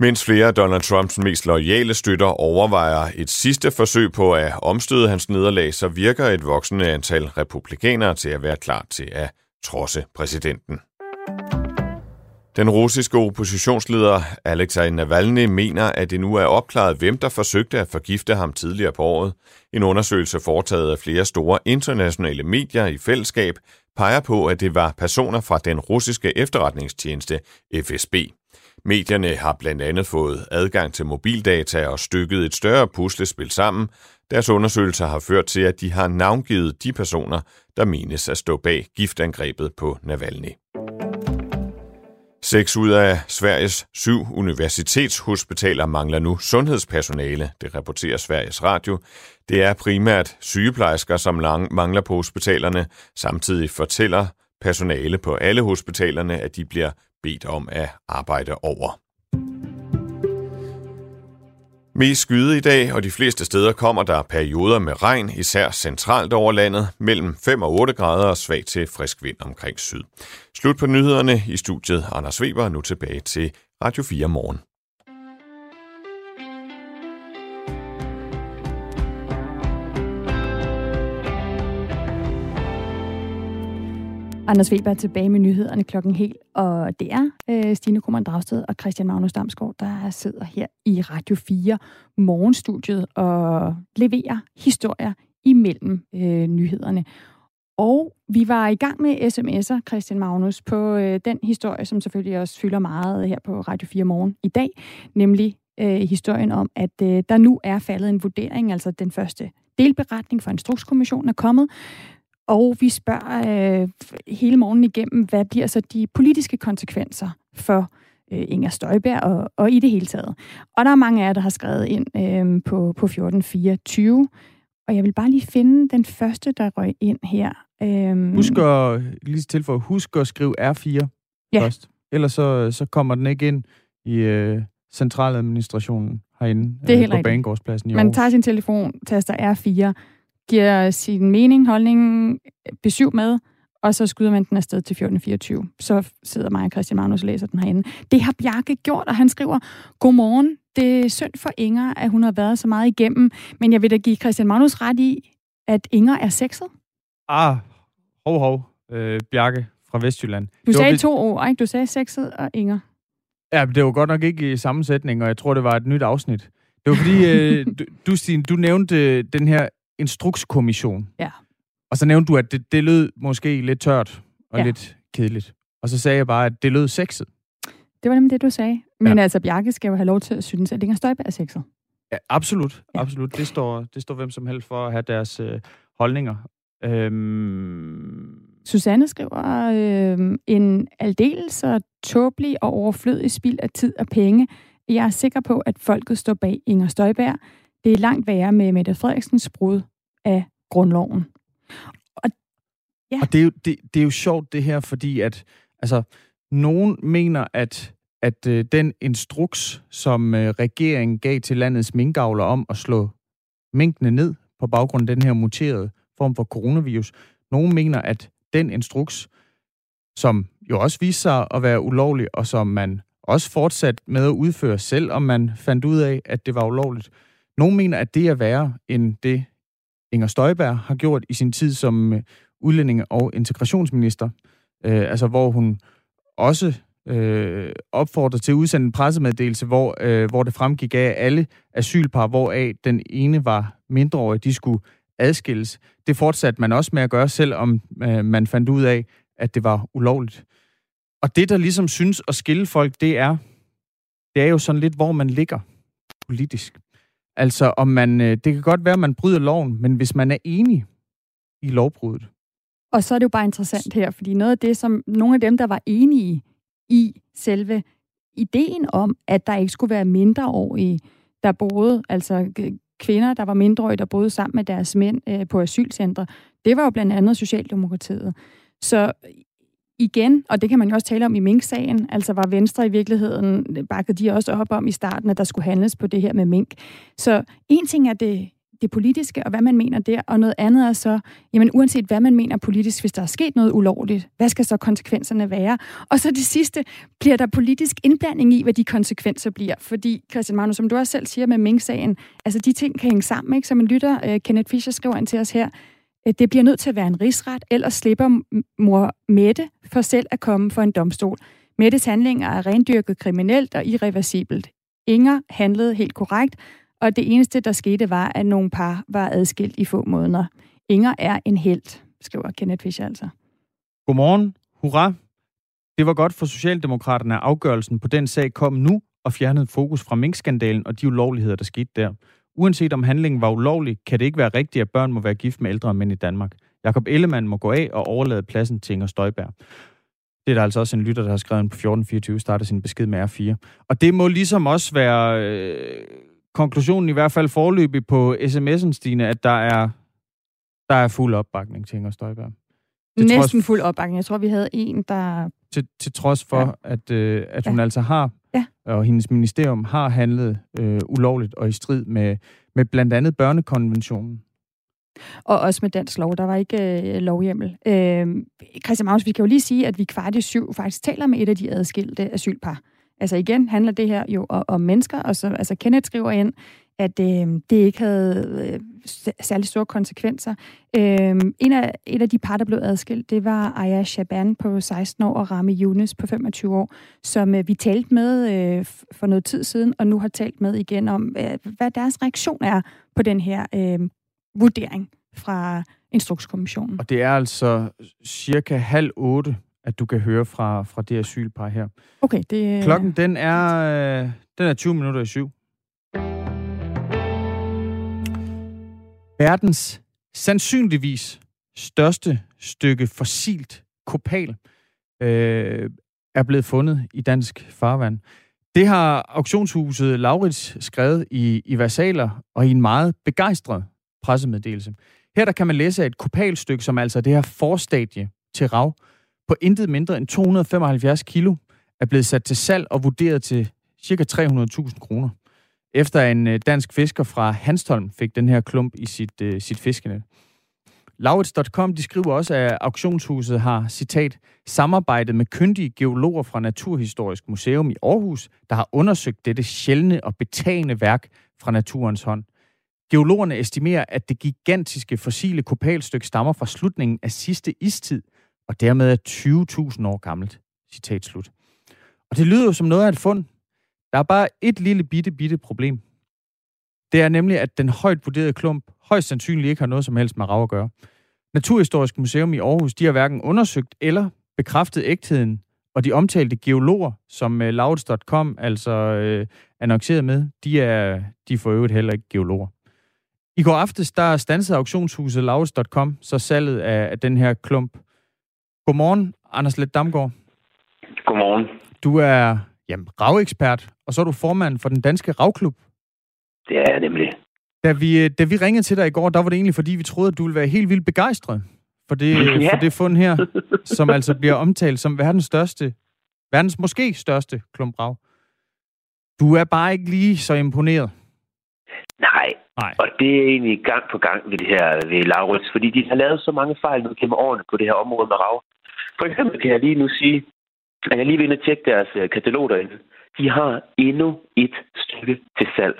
Mens flere af Donald Trumps mest lojale støtter overvejer et sidste forsøg på at omstøde hans nederlag, så virker et voksende antal republikanere til at være klar til at trodse præsidenten. Den russiske oppositionsleder Alexei Navalny mener, at det nu er opklaret, hvem der forsøgte at forgifte ham tidligere på året. En undersøgelse foretaget af flere store internationale medier i fællesskab peger på, at det var personer fra den russiske efterretningstjeneste FSB. Medierne har blandt andet fået adgang til mobildata og stykket et større puslespil sammen. Deres undersøgelser har ført til, at de har navngivet de personer, der menes at stå bag giftangrebet på Navalny. Seks ud af Sveriges syv universitetshospitaler mangler nu sundhedspersonale, det rapporterer Sveriges Radio. Det er primært sygeplejersker, som mangler på hospitalerne. Samtidig fortæller personale på alle hospitalerne, at de bliver bedt om at arbejde over. Mest skyde i dag, og de fleste steder kommer der perioder med regn, især centralt over landet, mellem 5 og 8 grader og svag til frisk vind omkring syd. Slut på nyhederne i studiet. Anders Weber nu tilbage til Radio 4 morgen. Anders Weber er tilbage med nyhederne klokken helt, og det er øh, Stine Krummernd Dragsted og Christian Magnus Damsgaard, der sidder her i Radio 4 morgenstudiet og leverer historier imellem øh, nyhederne. Og vi var i gang med sms'er, Christian Magnus, på øh, den historie, som selvfølgelig også fylder meget her på Radio 4 morgen i dag, nemlig øh, historien om, at øh, der nu er faldet en vurdering, altså den første delberetning fra Instrukskommissionen er kommet, og vi spørger øh, hele morgen igennem, hvad bliver så de politiske konsekvenser for øh, Inger Støjberg og, og i det hele taget. Og der er mange af jer, der har skrevet ind øh, på, på 1424, og jeg vil bare lige finde den første, der røg ind her. Øhm, husk at, lige tilføje, husk at skrive R4 ja. først. Ellers så, så kommer den ikke ind i øh, centraladministrationen herinde det er øh, på Banegårdspladsen i Man tager sin telefon, taster R4, giver sin mening, holdning, besøg med, og så skyder man den afsted til 1424. Så sidder mig og Christian Magnus og læser den herinde. Det har Bjarke gjort, og han skriver, Godmorgen, det er synd for Inger, at hun har været så meget igennem, men jeg vil da give Christian Magnus ret i, at Inger er sexet. Ah, hov, hov, øh, Bjarke fra Vestjylland. Du sagde var, to ord, ikke? Du sagde sexet og Inger. Ja, det var godt nok ikke i sammensætning, og jeg tror, det var et nyt afsnit. Det var fordi, øh, [LAUGHS] du, du, Stine, du nævnte øh, den her instrukskommission. Ja. Og så nævnte du, at det, det lød måske lidt tørt og ja. lidt kedeligt. Og så sagde jeg bare, at det lød sexet. Det var nemlig det, du sagde. Men ja. altså, Bjarke skal jo have lov til at synes, at Inger Støjberg er sexet. Ja, absolut. Ja. absolut. Det, står, det står hvem som helst for at have deres øh, holdninger. Øhm... Susanne skriver, øh, en aldeles og tåbelig og overflødig spild af tid og penge. Jeg er sikker på, at folket står bag Inger Støjberg. Det er langt værre med Mette Frederiksens brud af grundloven. Og, ja. og det, er jo, det, det er jo sjovt det her, fordi at altså, nogen mener, at at øh, den instruks, som øh, regeringen gav til landets minkavler om at slå minkene ned på baggrund af den her muterede form for coronavirus, nogen mener, at den instruks, som jo også viste sig at være ulovlig, og som man også fortsat med at udføre, selv om man fandt ud af, at det var ulovligt. Nogle mener, at det er værre end det, Inger Støjberg har gjort i sin tid som øh, udlændinge- og integrationsminister. Øh, altså hvor hun også øh, opfordrer til at udsende en pressemeddelelse, hvor, øh, hvor det fremgik af, at alle asylpar, hvoraf den ene var mindreårig, de skulle adskilles. Det fortsatte man også med at gøre, selvom øh, man fandt ud af, at det var ulovligt. Og det, der ligesom synes at skille folk, det er, det er jo sådan lidt, hvor man ligger politisk. Altså, om man, øh, det kan godt være, at man bryder loven, men hvis man er enig i lovbruddet. Og så er det jo bare interessant her, fordi noget af det, som nogle af dem, der var enige i selve ideen om, at der ikke skulle være mindreårige, der boede, altså kvinder, der var mindreårige, der boede sammen med deres mænd øh, på asylcentre. Det var jo blandt andet Socialdemokratiet. Så igen, og det kan man jo også tale om i Mink-sagen, altså var Venstre i virkeligheden, bakkede de også op om i starten, at der skulle handles på det her med mink. Så en ting er det det politiske, og hvad man mener der, og noget andet er så, jamen uanset hvad man mener politisk, hvis der er sket noget ulovligt, hvad skal så konsekvenserne være? Og så det sidste, bliver der politisk indblanding i, hvad de konsekvenser bliver? Fordi, Christian Magnus, som du også selv siger med Mink-sagen, altså de ting kan hænge sammen, ikke? Som en lytter, uh, Kenneth Fischer skriver ind til os her, Øh, det bliver nødt til at være en rigsret, ellers slipper mor Mette for selv at komme for en domstol. Mettes handlinger er rendyrket kriminelt og irreversibelt. Inger handlede helt korrekt, og det eneste, der skete, var, at nogle par var adskilt i få måneder. Inger er en held, skriver Kenneth Fischer altså. Godmorgen. Hurra. Det var godt for Socialdemokraterne, at afgørelsen på den sag kom nu og fjernede fokus fra minkskandalen og de ulovligheder, der skete der. Uanset om handlingen var ulovlig, kan det ikke være rigtigt, at børn må være gift med ældre mænd i Danmark. Jakob Ellemann må gå af og overlade pladsen til Inger Støjberg. Det er der altså også en lytter, der har skrevet på 1424, starter sin besked med R4. Og det må ligesom også være øh, konklusionen i hvert fald forløbig på sms'en, Stine, at der er, der er fuld opbakning til Inger Støjberg. Til Næsten trods, fuld opbakning. Jeg tror, vi havde en, der... Til, til trods for, ja. at, øh, at hun ja. altså har og hendes ministerium har handlet øh, ulovligt og i strid med, med blandt andet børnekonventionen. Og også med dansk lov. Der var ikke øh, lovhjemmel. Øh, Christian Magnus, vi kan jo lige sige, at vi kvart i syv faktisk taler med et af de adskilte asylpar. Altså igen handler det her jo om mennesker, og så altså Kenneth skriver ind, at øh, det ikke havde øh, særlig store konsekvenser. Øh, en af, et af de par, der blev adskilt, det var Aya Shaban på 16 år og Rami Younes på 25 år, som øh, vi talte med øh, for noget tid siden, og nu har talt med igen om, øh, hvad deres reaktion er på den her øh, vurdering fra Instrukskommissionen. Og det er altså cirka halv otte at du kan høre fra, fra det asylpar her. Okay, det... Klokken, den er, øh, den er 20 minutter i syv. Verdens sandsynligvis største stykke fossilt kopal øh, er blevet fundet i dansk farvand. Det har auktionshuset Laurits skrevet i, i versaler og i en meget begejstret pressemeddelelse. Her der kan man læse et kopalstykke, som altså det her forstadie til rav, på intet mindre end 275 kilo, er blevet sat til salg og vurderet til ca. 300.000 kroner. Efter en øh, dansk fisker fra Hanstholm fik den her klump i sit, øh, sit fiskenet. Laurits.com de skriver også, at auktionshuset har, citat, samarbejdet med kyndige geologer fra Naturhistorisk Museum i Aarhus, der har undersøgt dette sjældne og betagende værk fra naturens hånd. Geologerne estimerer, at det gigantiske fossile kopalstykke stammer fra slutningen af sidste istid, og dermed er 20.000 år gammelt. Citat slut. Og det lyder jo som noget af et fund. Der er bare et lille bitte, bitte problem. Det er nemlig, at den højt vurderede klump højst sandsynligt ikke har noget som helst med rav at gøre. Naturhistorisk Museum i Aarhus, de har hverken undersøgt eller bekræftet ægtheden, og de omtalte geologer, som uh, Lauts.com altså uh, annoncerede med, de er, de får øvrigt heller ikke geologer. I går aftes, der stansede auktionshuset Lauts.com så salget af, af den her klump. Godmorgen, Anders Let Damgaard. Godmorgen. Du er jamen, ravekspert, og så er du formand for den danske ravklub. Det er jeg nemlig. Da vi, da vi ringede til dig i går, der var det egentlig, fordi vi troede, at du ville være helt vildt begejstret for det, [LAUGHS] ja. for det fund her, som altså bliver omtalt som verdens største, verdens måske største klumprav. Du er bare ikke lige så imponeret. Nej. Nej, og det er egentlig gang på gang ved det her ved Laurits, fordi de har lavet så mange fejl nu gennem årene på det her område med rav. For eksempel kan jeg lige nu sige, at jeg lige vil ind og tjekke deres øh, katalog derinde. De har endnu et stykke til salg.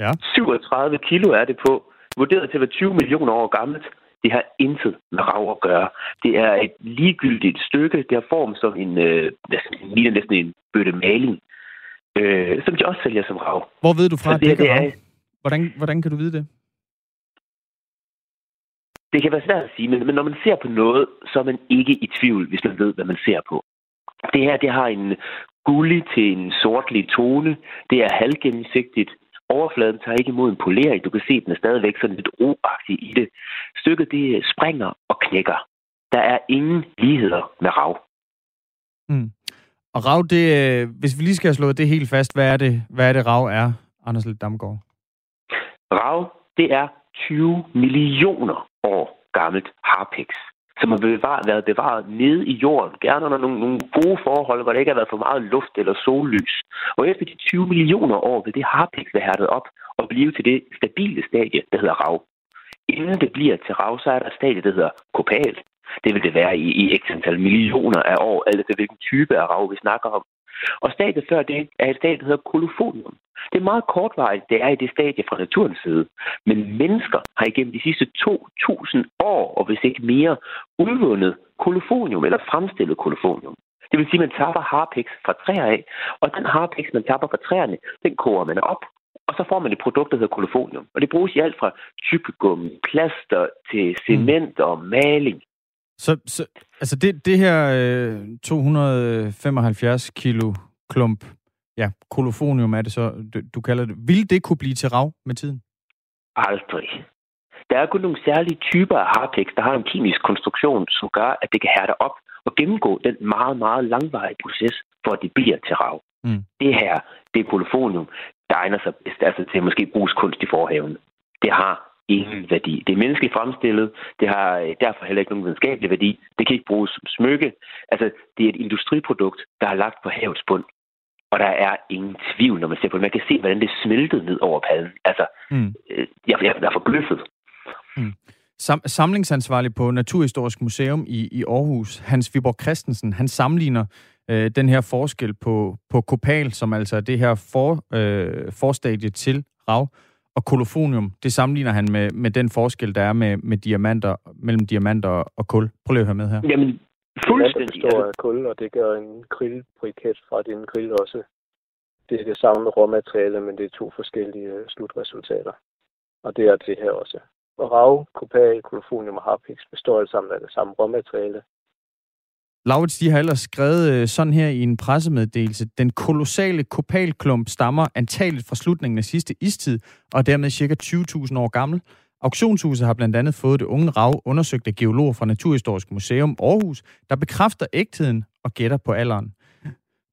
Ja. 37 kilo er det på, vurderet til at være 20 millioner år gammelt. Det har intet med rav at gøre. Det er et ligegyldigt stykke. Det har form som en, øh, næsten, næsten en bøtte maling, øh, som de også sælger som rav. Hvor ved du fra, at det, det, det er Hvordan, hvordan kan du vide det? Det kan være svært at sige, men, men når man ser på noget, så er man ikke i tvivl, hvis man ved, hvad man ser på. Det her, det har en gullig til en sortlig tone. Det er halvgennemsigtigt. Overfladen tager ikke imod en polering. Du kan se, at den er stadigvæk sådan lidt roagtig i det. Stykket, det springer og knækker. Der er ingen ligheder med rav. Mm. Og rav, det, øh, hvis vi lige skal slå det helt fast, hvad er det, hvad er det rav er, Anders Lidt Damgaard? Rav, det er 20 millioner år gammelt harpiks, som har bevaret, været bevaret nede i jorden, gerne under nogle, nogle gode forhold, hvor der ikke har været for meget luft eller sollys. Og efter de 20 millioner år vil det harpiks være hærdet op og blive til det stabile stadie, der hedder rav. Inden det bliver til rav, så er der et stadie, der hedder kopal. Det vil det være i, i x antal millioner af år, alt efter hvilken type af rav vi snakker om. Og stadiet før det er et stadie, der hedder kolofonium. Det er meget kortvarigt, det er i det stadie fra naturens side. Men mennesker har igennem de sidste 2.000 år, og hvis ikke mere, udvundet kolofonium eller fremstillet kolofonium. Det vil sige, at man tapper harpiks fra træer af, og den harpiks, man tapper fra træerne, den koger man op, og så får man et produkt, der hedder kolofonium. Og det bruges i alt fra tykkegummi, plaster til cement og maling. Så, så altså det, det her øh, 275 kilo klump, ja, kolofonium er det så, du, du kalder det. Vil det kunne blive til rav med tiden? Aldrig. Der er kun nogle særlige typer af harpix, der har en kemisk konstruktion, som gør, at det kan hærde op og gennemgå den meget, meget langvarige proces, for at det bliver til rav. Mm. Det her, det er kolofonium, der egner sig bedst altså til at måske bruges kunst i forhaven. Det har ingen værdi. Det er menneskeligt fremstillet. Det har øh, derfor heller ikke nogen videnskabelig værdi. Det kan ikke bruges som smykke. Altså, det er et industriprodukt, der er lagt på havets bund. Og der er ingen tvivl, når man ser på det. Man kan se, hvordan det smeltede ned over pallen. Altså, mm. Øh, jeg, jeg er forbløffet. Mm. Sam- samlingsansvarlig på Naturhistorisk Museum i, i Aarhus, Hans Viborg Christensen, han sammenligner øh, den her forskel på, på kopal, som altså er det her for, øh, forstadie til rav, og kolofonium, det sammenligner han med, med den forskel, der er med, med diamanter, mellem diamanter og kul. Prøv lige at høre med her. Jamen, fuldstændig. Det består af kul, og det gør en grillbriket fra din grill også. Det er det samme råmateriale, men det er to forskellige øh, slutresultater. Og det er det her også. Og rav, kopal, kolofonium og harpix består alle sammen af det samme råmateriale. Laurits, de har ellers skrevet øh, sådan her i en pressemeddelelse. Den kolossale kopalklump stammer antageligt fra slutningen af sidste istid, og er dermed cirka 20.000 år gammel. Auktionshuset har blandt andet fået det unge rav undersøgt af geologer fra Naturhistorisk Museum Aarhus, der bekræfter ægtheden og gætter på alderen.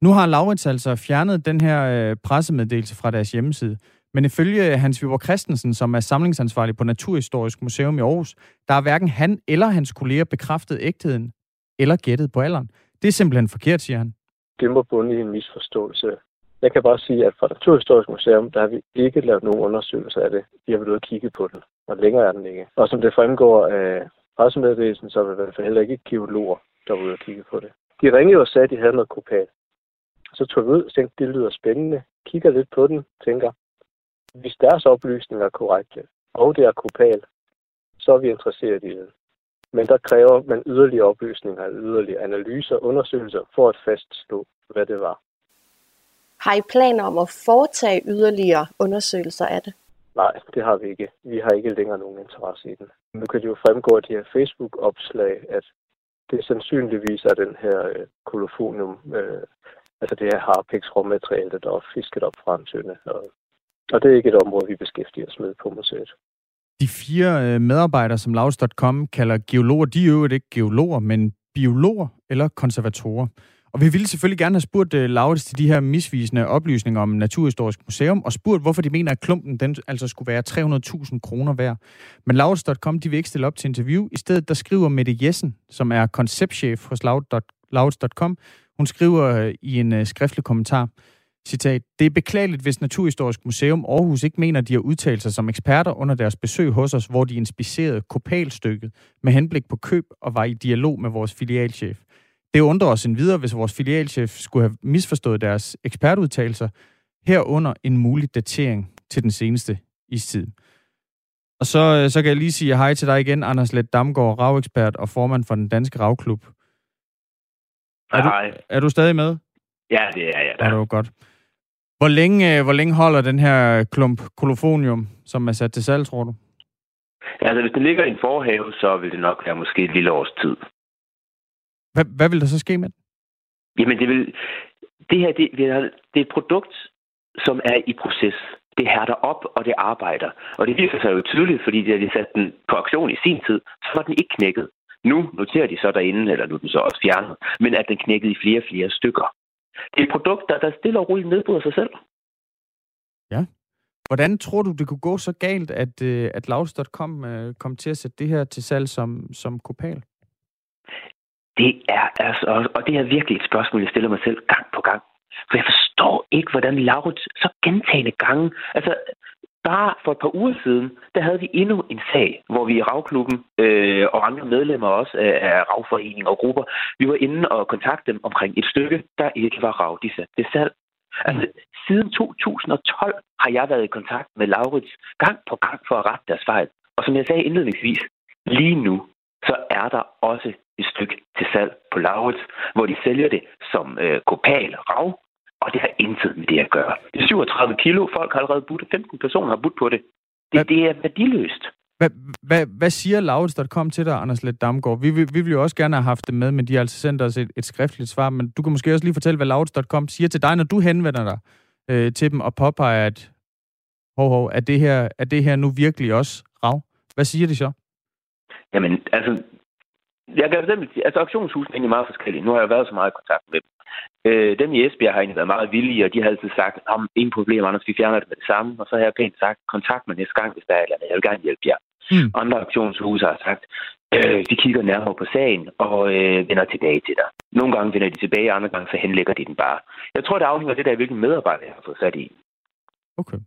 Nu har Laurits altså fjernet den her øh, pressemeddelelse fra deres hjemmeside. Men ifølge Hans Viborg Christensen, som er samlingsansvarlig på Naturhistorisk Museum i Aarhus, der er hverken han eller hans kolleger bekræftet ægtheden eller gættet på alderen. Det er simpelthen forkert, siger han. Det må bunde i en misforståelse. Jeg kan bare sige, at fra Naturhistorisk Museum, der har vi ikke lavet nogen undersøgelser af det. Vi har været ude og kigge på den, og længere er den ikke. Og som det fremgår af pressemeddelelsen, så er det i hvert fald heller ikke geologer, der var ude og kigge på det. De ringede og sagde, at de havde noget kopal. Så tog vi ud og tænkte, det lyder spændende. Kigger lidt på den, tænker, hvis deres oplysninger er korrekte, og det er kopal, så er vi interesseret i det. Men der kræver man yderligere oplysninger, yderligere analyser og undersøgelser for at fastslå, hvad det var. Har I planer om at foretage yderligere undersøgelser af det? Nej, det har vi ikke. Vi har ikke længere nogen interesse i den. Nu kan det jo fremgå af de her Facebook-opslag, at det sandsynligvis er den her øh, kolofonium, øh, altså det her harpex råmateriale, der er fisket op fra en Og, og det er ikke et område, vi beskæftiger os med på museet. De fire øh, medarbejdere, som Laus.com kalder geologer, de er jo ikke geologer, men biologer eller konservatorer. Og vi ville selvfølgelig gerne have spurgt uh, Laurits til de her misvisende oplysninger om Naturhistorisk Museum, og spurgt, hvorfor de mener, at klumpen den altså skulle være 300.000 kroner værd. Men Laurits.com, de vil ikke stille op til interview. I stedet, der skriver Mette Jessen, som er konceptchef hos Laurits.com, hun skriver uh, i en uh, skriftlig kommentar, Citat, det er beklageligt, hvis Naturhistorisk Museum Aarhus ikke mener, de har udtalt sig som eksperter under deres besøg hos os, hvor de inspicerede kopalstykket med henblik på køb og var i dialog med vores filialchef. Det undrer os videre, hvis vores filialchef skulle have misforstået deres ekspertudtalelser, herunder en mulig datering til den seneste istid. Og så, øh, så kan jeg lige sige hej til dig igen, Anders Let Damgaard, ravekspert og formand for den danske ravklub. Er hej. Du, er du stadig med? Ja, det er jeg. Ja, det var godt. Hvor længe, øh, hvor længe holder den her klump kolofonium, som er sat til salg, tror du? Altså, hvis den ligger i en forhave, så vil det nok være måske et lille års tid. Hvad, hvad vil der så ske med den? Jamen, det vil... Det her, det, det er et produkt, som er i proces. Det hærder op, og det arbejder. Og det viser sig jo tydeligt, fordi da de satte den på auktion i sin tid, så var den ikke knækket. Nu noterer de så derinde, eller nu er den så også fjernet, men at den knækkede i flere og flere stykker. Det er et produkt, der, stille og roligt nedbryder sig selv. Ja. Hvordan tror du, det kunne gå så galt, at, øh, at Laus.com øh, kom til at sætte det her til salg som, som kopal? Det er altså, og det er virkelig et spørgsmål, jeg stiller mig selv gang på gang. For jeg forstår ikke, hvordan Laurits så gentagende gange... Altså, bare for et par uger siden, der havde vi endnu en sag, hvor vi i Ravklubben øh, og andre medlemmer også af, af Ravforeninger og grupper, vi var inde og kontakte dem omkring et stykke, der ikke var rav, de satte det salg. Altså, siden 2012 har jeg været i kontakt med Laurits gang på gang for at rette deres fejl. Og som jeg sagde indledningsvis, lige nu, så er der også et stykke til salg på Laurits, hvor de sælger det som øh, kopal rav, og det har intet med det at gøre. Det er 37 kilo, folk har allerede budt, 15 personer har budt på det. Det, det er værdiløst. Hvad, hvad, hvad siger Laurits.com til dig, Anders Let Damgaard? Vi, vi, vi vil jo også gerne have haft det med, men de har altså sendt os et, et skriftligt svar. Men du kan måske også lige fortælle, hvad Laurits.com siger til dig, når du henvender dig øh, til dem og påpeger, at hov, hov, er, det her, er det her nu virkelig også rav? Hvad siger de så? Jamen, altså, jeg kan simpelthen sige, altså auktionshusene er egentlig meget forskellige. Nu har jeg været så meget i kontakt med dem. Øh, dem i Esbjerg har egentlig været meget villige, og de har altid sagt, om ingen problem, Anders, vi fjerner det med det samme. Og så har jeg pænt sagt, kontakt mig næste gang, hvis der er et eller andet. Jeg vil gerne hjælpe jer. Mm. Andre auktionshuse har sagt, øh, de kigger nærmere på sagen og øh, vender tilbage til dig. Nogle gange vender de tilbage, andre gange så henlægger de den bare. Jeg tror, det afhænger af det der, hvilken medarbejder jeg har fået sat i. Okay.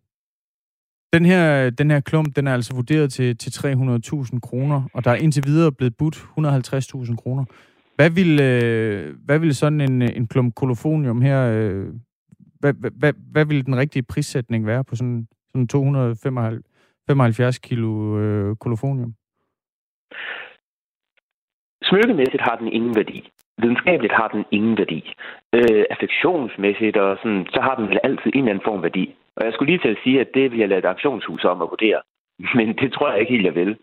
Den her, den her klump, den er altså vurderet til, til 300.000 kroner, og der er indtil videre blevet budt 150.000 kroner. Hvad vil, øh, hvad vil sådan en, øh, en klump kolofonium her, øh, hvad, hvad, hvad vil den rigtige prissætning være på sådan, sådan 275 kilo øh, kolofonium? Smykkemæssigt har den ingen værdi. Videnskabeligt har den ingen værdi. Øh, affektionsmæssigt og sådan, så har den vel altid en eller anden form værdi. Og jeg skulle lige til at sige, at det vil jeg lade et aktionshus om at vurdere. [LAUGHS] Men det tror jeg ikke helt, jeg vil.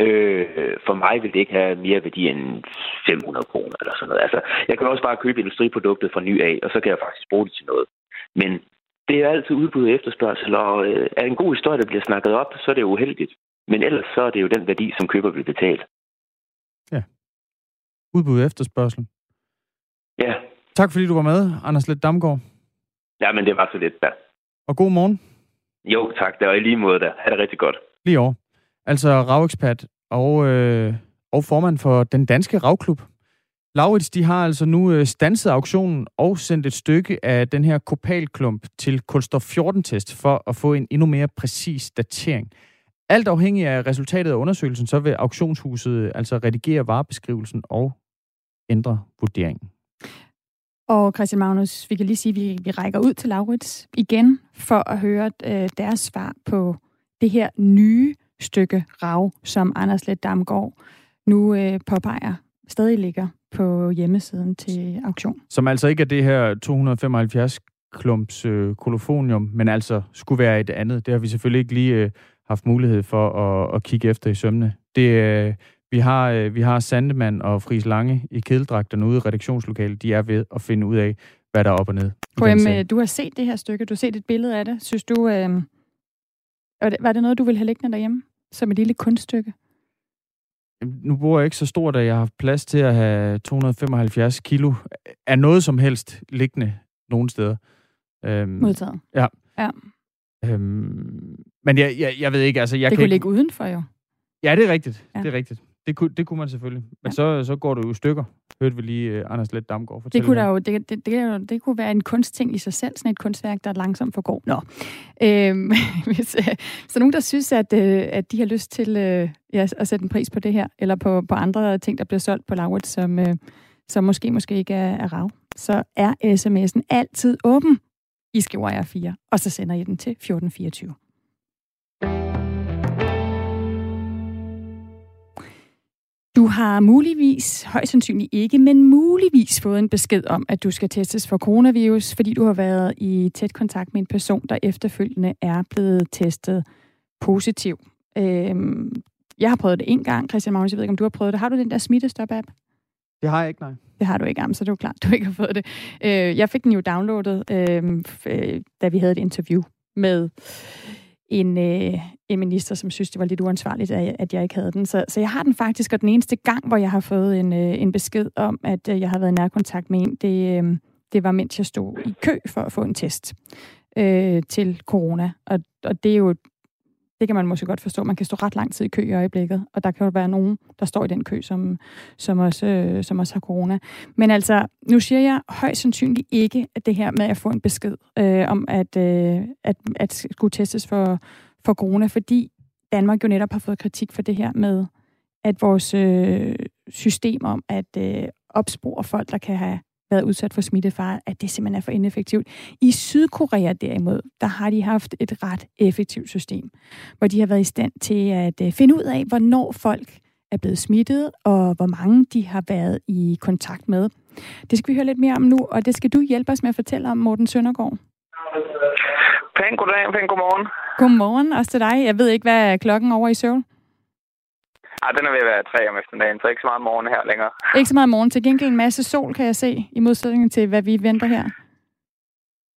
Øh, for mig vil det ikke have mere værdi end 500 kroner eller sådan noget. Altså, jeg kan også bare købe industriproduktet fra ny af, og så kan jeg faktisk bruge det til noget. Men det er altid udbud og efterspørgsel, og øh, er en god historie, der bliver snakket op, så er det uheldigt. Men ellers så er det jo den værdi, som køber vil betale. Ja. Udbud og efterspørgsel. Ja. Tak fordi du var med, Anders Let Damgaard. Ja, men det var så lidt da. Og god morgen. Jo, tak. Det var i lige måde der. Ha' det rigtig godt. Lige over. Altså ravekspert og, øh, og formand for den danske ravklub. Laurits, de har altså nu øh, stanset auktionen og sendt et stykke af den her kopalklump til kulstof 14-test for at få en endnu mere præcis datering. Alt afhængig af resultatet af undersøgelsen, så vil auktionshuset øh, altså redigere varebeskrivelsen og ændre vurderingen. Og Christian Magnus, vi kan lige sige, at vi, vi rækker ud til Laurits igen for at høre øh, deres svar på det her nye stykke rav, som Anders Let Damgaard nu øh, påpeger stadig ligger på hjemmesiden til auktion. Som altså ikke er det her 275 klumps øh, kolofonium, men altså skulle være et andet. Det har vi selvfølgelig ikke lige øh, haft mulighed for at, at kigge efter i sømne. Det, øh, vi har, øh, vi har Sandemand og Fris Lange i kædeldragterne ude i redaktionslokalet. De er ved at finde ud af, hvad der er op og ned. KM, du har set det her stykke. Du har set et billede af det. Synes du, øh, var det noget, du ville have liggende derhjemme? Som et lille kunststykke? Nu bor jeg ikke så stort, at jeg har plads til at have 275 kilo af noget som helst liggende nogen steder. Øhm, Modtaget. Ja. ja. Øhm, men jeg, jeg, jeg ved ikke, altså... Jeg det kan kunne ikke... ligge udenfor jo. Ja, det er rigtigt. Ja. Det er rigtigt. Det kunne, det kunne man selvfølgelig. Men ja. så, så går det jo stykker. Hørte vi lige uh, Anders Let Damgaard fortælle. Det kunne, der jo, det, det, det, det kunne være en kunstting i sig selv, sådan et kunstværk, der langsomt forgår. Nå. Øhm, [LAUGHS] hvis, uh, så nogen, der synes, at, uh, at de har lyst til uh, ja, at sætte en pris på det her, eller på, på andre ting, der bliver solgt på Lauret, som, som måske måske ikke er, er rav, så er sms'en altid åben. I skriver jeg 4, og så sender I den til 1424. Du har muligvis, højst sandsynligt ikke, men muligvis fået en besked om, at du skal testes for coronavirus, fordi du har været i tæt kontakt med en person, der efterfølgende er blevet testet positiv. Øhm, jeg har prøvet det en gang, Christian Magnus, jeg ved ikke, om du har prøvet det. Har du den der smittestop-app? Det har jeg ikke, nej. Det har du ikke, så det er jo klart, du ikke har fået det. Øh, jeg fik den jo downloadet, øh, da vi havde et interview med en, øh, en minister, som synes, det var lidt uansvarligt, at jeg ikke havde den. Så, så jeg har den faktisk, og den eneste gang, hvor jeg har fået en, øh, en besked om, at øh, jeg har været i nærkontakt med en, det, øh, det var, mens jeg stod i kø for at få en test øh, til corona. Og, og det er jo det kan man måske godt forstå. Man kan stå ret lang tid i kø i øjeblikket, og der kan jo være nogen, der står i den kø, som, som, også, øh, som også har corona. Men altså, nu siger jeg højst sandsynligt ikke, at det her med at få en besked øh, om, at, øh, at, at skulle testes for, for corona, fordi Danmark jo netop har fået kritik for det her med, at vores øh, system om at øh, opspore folk, der kan have været udsat for smittefare, at det simpelthen er for ineffektivt. I Sydkorea derimod, der har de haft et ret effektivt system, hvor de har været i stand til at øh, finde ud af, hvornår folk er blevet smittet, og hvor mange de har været i kontakt med. Det skal vi høre lidt mere om nu, og det skal du hjælpe os med at fortælle om, Morten Søndergaard. Pæn goddag, pæn godmorgen. Godmorgen også til dig. Jeg ved ikke, hvad er klokken over i Seoul? Ej, den er ved at være tre om eftermiddagen, så ikke så meget morgen her længere. [LAUGHS] Ikke så meget morgen. Til gengæld en masse sol, kan jeg se, i modsætning til, hvad vi venter her.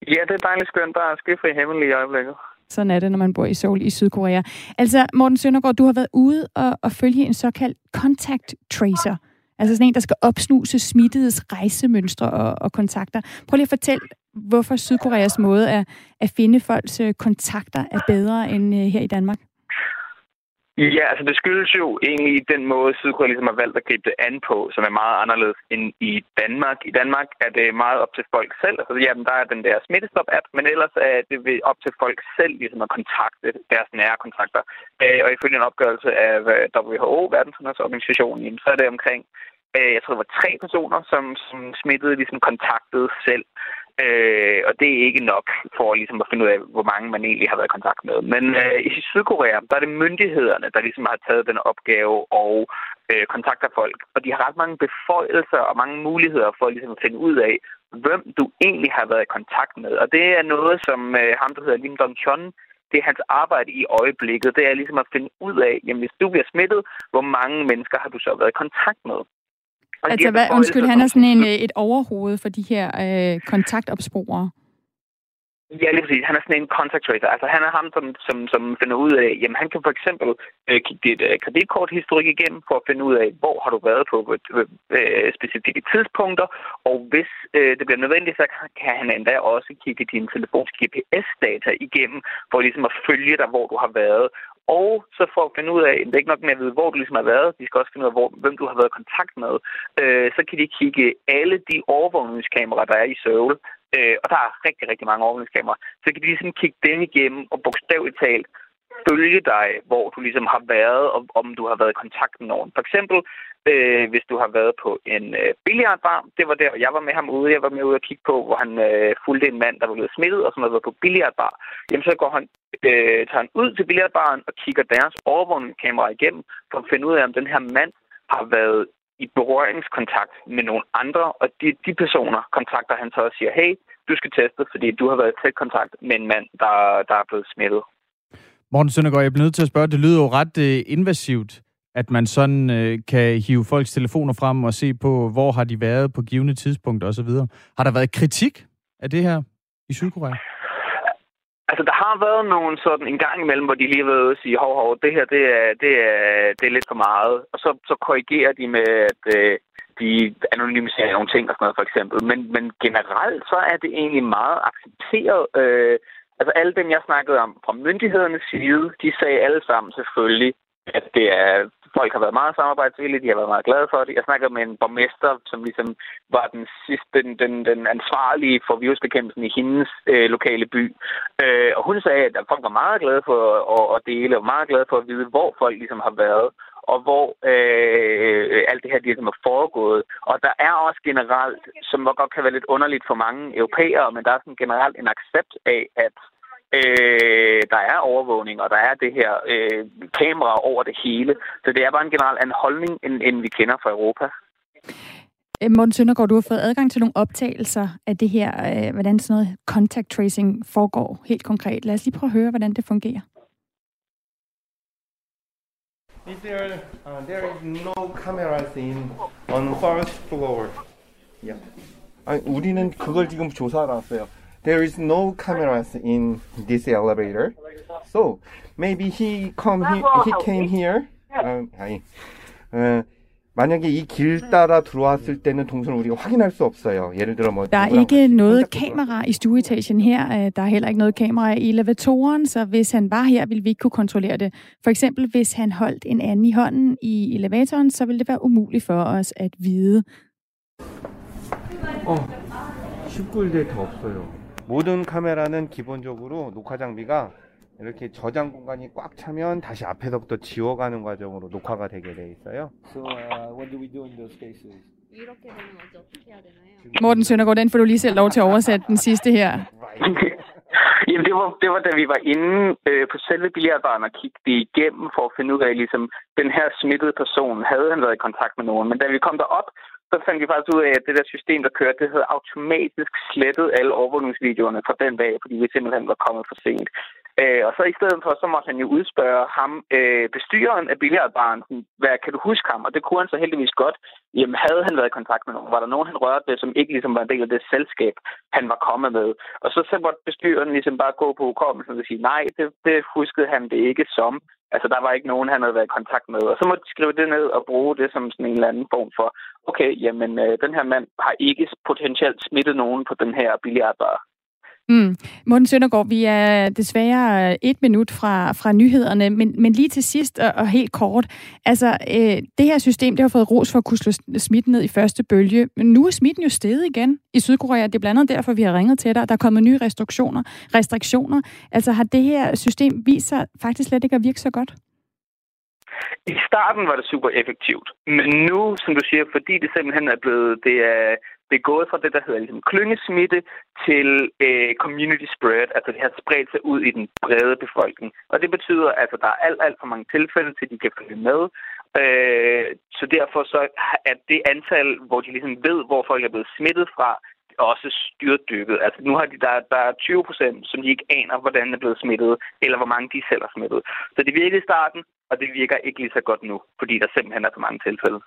Ja, det er dejligt skønt. Der er skyfri himmel i øjeblikket. Sådan er det, når man bor i Seoul i Sydkorea. Altså, Morten Søndergaard, du har været ude og, og følge en såkaldt contact tracer. Altså sådan en, der skal opsnuse smittedes rejsemønstre og, og kontakter. Prøv lige at fortælle, hvorfor Sydkoreas måde at, at finde folks øh, kontakter er bedre end øh, her i Danmark. Ja, altså det skyldes jo egentlig den måde, Sydkorea ligesom har valgt at gribe det an på, som er meget anderledes end i Danmark. I Danmark er det meget op til folk selv. Altså, jamen, der er den der smittestop-app, men ellers er det op til folk selv ligesom at kontakte deres nære kontakter. Øh, og ifølge en opgørelse af WHO, Verdenssundhedsorganisationen, så er det omkring øh, jeg tror, det var tre personer, som, som smittede, ligesom kontaktede selv. Øh, og det er ikke nok for ligesom at finde ud af, hvor mange man egentlig har været i kontakt med. Men øh, i Sydkorea, der er det myndighederne, der ligesom har taget den opgave og øh, kontakter folk. Og de har ret mange beføjelser og mange muligheder for ligesom at finde ud af, hvem du egentlig har været i kontakt med. Og det er noget, som øh, ham, der hedder Lim Dong Chon, det er hans arbejde i øjeblikket. Det er ligesom at finde ud af, jamen hvis du bliver smittet, hvor mange mennesker har du så været i kontakt med? Altså, hvad, undskyld, han er sådan en, øh, et overhoved for de her øh, kontaktopsporere. Ja, lige præcis. Han er sådan en contact tracer. Altså, han er ham, som, som, som finder ud af, jamen, han kan for eksempel øh, kigge dit øh, kreditkorthistorik igennem for at finde ud af, hvor har du været på øh, specifikke tidspunkter, og hvis øh, det bliver nødvendigt, så kan han endda også kigge din telefons GPS-data igennem, for ligesom at følge dig, hvor du har været. Og så for at finde ud af, det er ikke nok med at vide, hvor du ligesom har været, de skal også finde ud af, hvor, hvem du har været i kontakt med, øh, så kan de kigge alle de overvågningskameraer, der er i Seoul, øh, og der er rigtig, rigtig mange overvågningskameraer, så kan de ligesom kigge dem igennem og bogstaveligt talt følge dig, hvor du ligesom har været, og om du har været i kontakt med nogen. For eksempel, øh, hvis du har været på en øh, billiardbar, det var der, og jeg var med ham ude, jeg var med ude og kigge på, hvor han øh, fulgte en mand, der var blevet smittet, og som havde været på billiardbar. Jamen, så går han, øh, tager han ud til billiardbaren og kigger deres overvågningskamera igennem, for at finde ud af, om den her mand har været i berøringskontakt med nogle andre, og de, de personer kontakter han så og siger, hey, du skal teste, fordi du har været i tæt kontakt med en mand, der, der er blevet smittet. Morten Søndergaard, jeg bliver nødt til at spørge, det lyder jo ret øh, invasivt, at man sådan øh, kan hive folks telefoner frem og se på, hvor har de været på givende tidspunkter osv. Har der været kritik af det her i Sydkorea? Altså, der har været nogen sådan en gang imellem, hvor de lige har været sige, hov, hov, det her, det er, det er, det er lidt for meget. Og så, så korrigerer de med, at øh, de anonymiserer nogle ting og sådan noget, for eksempel. Men, men generelt, så er det egentlig meget accepteret. Øh, altså, alle dem, jeg snakkede om fra myndighedernes side, de sagde alle sammen selvfølgelig, at det er folk har været meget samarbejdsvillige, de har været meget glade for det. Jeg snakkede med en borgmester, som ligesom var den sidste, den, den, den ansvarlige for virusbekæmpelsen i hendes øh, lokale by. Øh, og hun sagde, at folk var meget glade for at, at dele, og meget glade for at vide, hvor folk ligesom har været og hvor øh, alt det her ligesom er foregået. Og der er også generelt, som godt kan være lidt underligt for mange europæere, men der er sådan generelt en accept af, at Øh, der er overvågning, og der er det her øh, kamera over det hele. Så det er bare en generel en holdning, end, end vi kender fra Europa. Øh, Morten Søndergaard, du har fået adgang til nogle optagelser af det her, øh, hvordan sådan noget contact tracing foregår helt konkret. Lad os lige prøve at høre, hvordan det fungerer. Is there, uh, there is no cameras in on first floor. Yeah. 아니, 우리는 그걸 지금 조사하러 왔어요. there is no cameras in this elevator. So maybe he come he, he came here. 아, 아니. 어, 만약에 이 길 따라 들어왔을 때는 동선을 우리가 확인할 수 없어요. 예를 들어 뭐 Der er ikke noget kamera i stueetagen her. Øh, der er heller ikke noget kamera i elevatoren, så hvis han var her, ville vi ikke kunne kontrollere det. For eksempel, hvis han holdt en anden i hånden i elevatoren, så ville det være umuligt for os at vide. 어, 19대 더 없어요. 모든 카메라는 기본적으로 녹화 장비가 이렇게 저장 공간이 꽉 차면 다시 앞에서부터 지워가는 과정으로 녹화가 되게 돼 있어요. So uh, what do we do in those cases? 이렇게 되면 먼저 어떻게 해야 되나요? Morten Søndergaard, den får du lige selv lov til at oversætte den sidste her. Jamen, det var, det var da vi var inde øh, på selve billardbaren og kiggede det igennem for at finde ud af, ligesom, den her smittede person, havde han været i kontakt med nogen. Men da vi kom derop, så fandt vi faktisk ud af, at det der system, der kørte, det havde automatisk slettet alle overvågningsvideoerne fra den dag, fordi vi simpelthen var kommet for sent. Øh, og så i stedet for, så måtte han jo udspørge ham, øh, bestyreren af billiardbaren, hvad kan du huske ham? Og det kunne han så heldigvis godt. Jamen, havde han været i kontakt med nogen? Var der nogen, han rørte ved, som ikke ligesom var en del af det selskab, han var kommet med? Og så, så måtte bestyreren ligesom bare gå på hukommelsen og sige, nej, det, det huskede han det ikke som. Altså, der var ikke nogen, han havde været i kontakt med. Og så måtte de skrive det ned og bruge det som sådan en eller anden form for, okay, jamen, øh, den her mand har ikke potentielt smittet nogen på den her billiardbar. Mm. Morten Søndergaard, vi er desværre et minut fra, fra nyhederne, men, men lige til sidst og, og helt kort. Altså, øh, det her system, det har fået ros for at kunne slå smitten ned i første bølge, men nu er smitten jo steget igen i Sydkorea. Det er blandt andet derfor, vi har ringet til dig. Der er kommet nye restriktioner. restriktioner. Altså, har det her system vist sig faktisk slet ikke at virke så godt? I starten var det super effektivt, men nu, som du siger, fordi det simpelthen er blevet, det er, det er gået fra det, der hedder ligesom klyngesmitte, til øh, community spread, altså det har spredt sig ud i den brede befolkning. Og det betyder, at altså, der er alt, alt for mange tilfælde, til de kan følge med. Øh, så derfor så er det antal, hvor de ligesom ved, hvor folk er blevet smittet fra, også styrdykket. Altså nu har de, der, der er 20 procent, som de ikke aner, hvordan er blevet smittet, eller hvor mange de selv er smittet. Så det virkede i starten, og det virker ikke lige så godt nu, fordi der simpelthen er for mange tilfælde.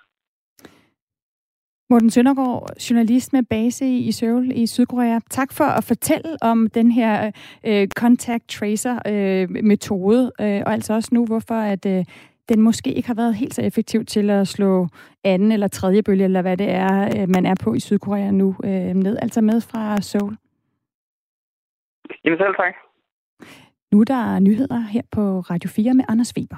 Morten Søndergaard, journalist med base i Seoul i Sydkorea. Tak for at fortælle om den her øh, contact tracer øh, metode, øh, og altså også nu, hvorfor at øh, den måske ikke har været helt så effektiv til at slå anden eller tredje bølge, eller hvad det er, øh, man er på i Sydkorea nu, øh, ned. Altså med fra Seoul. Jamen selv tak. Nu er der nyheder her på Radio 4 med Anders Weber.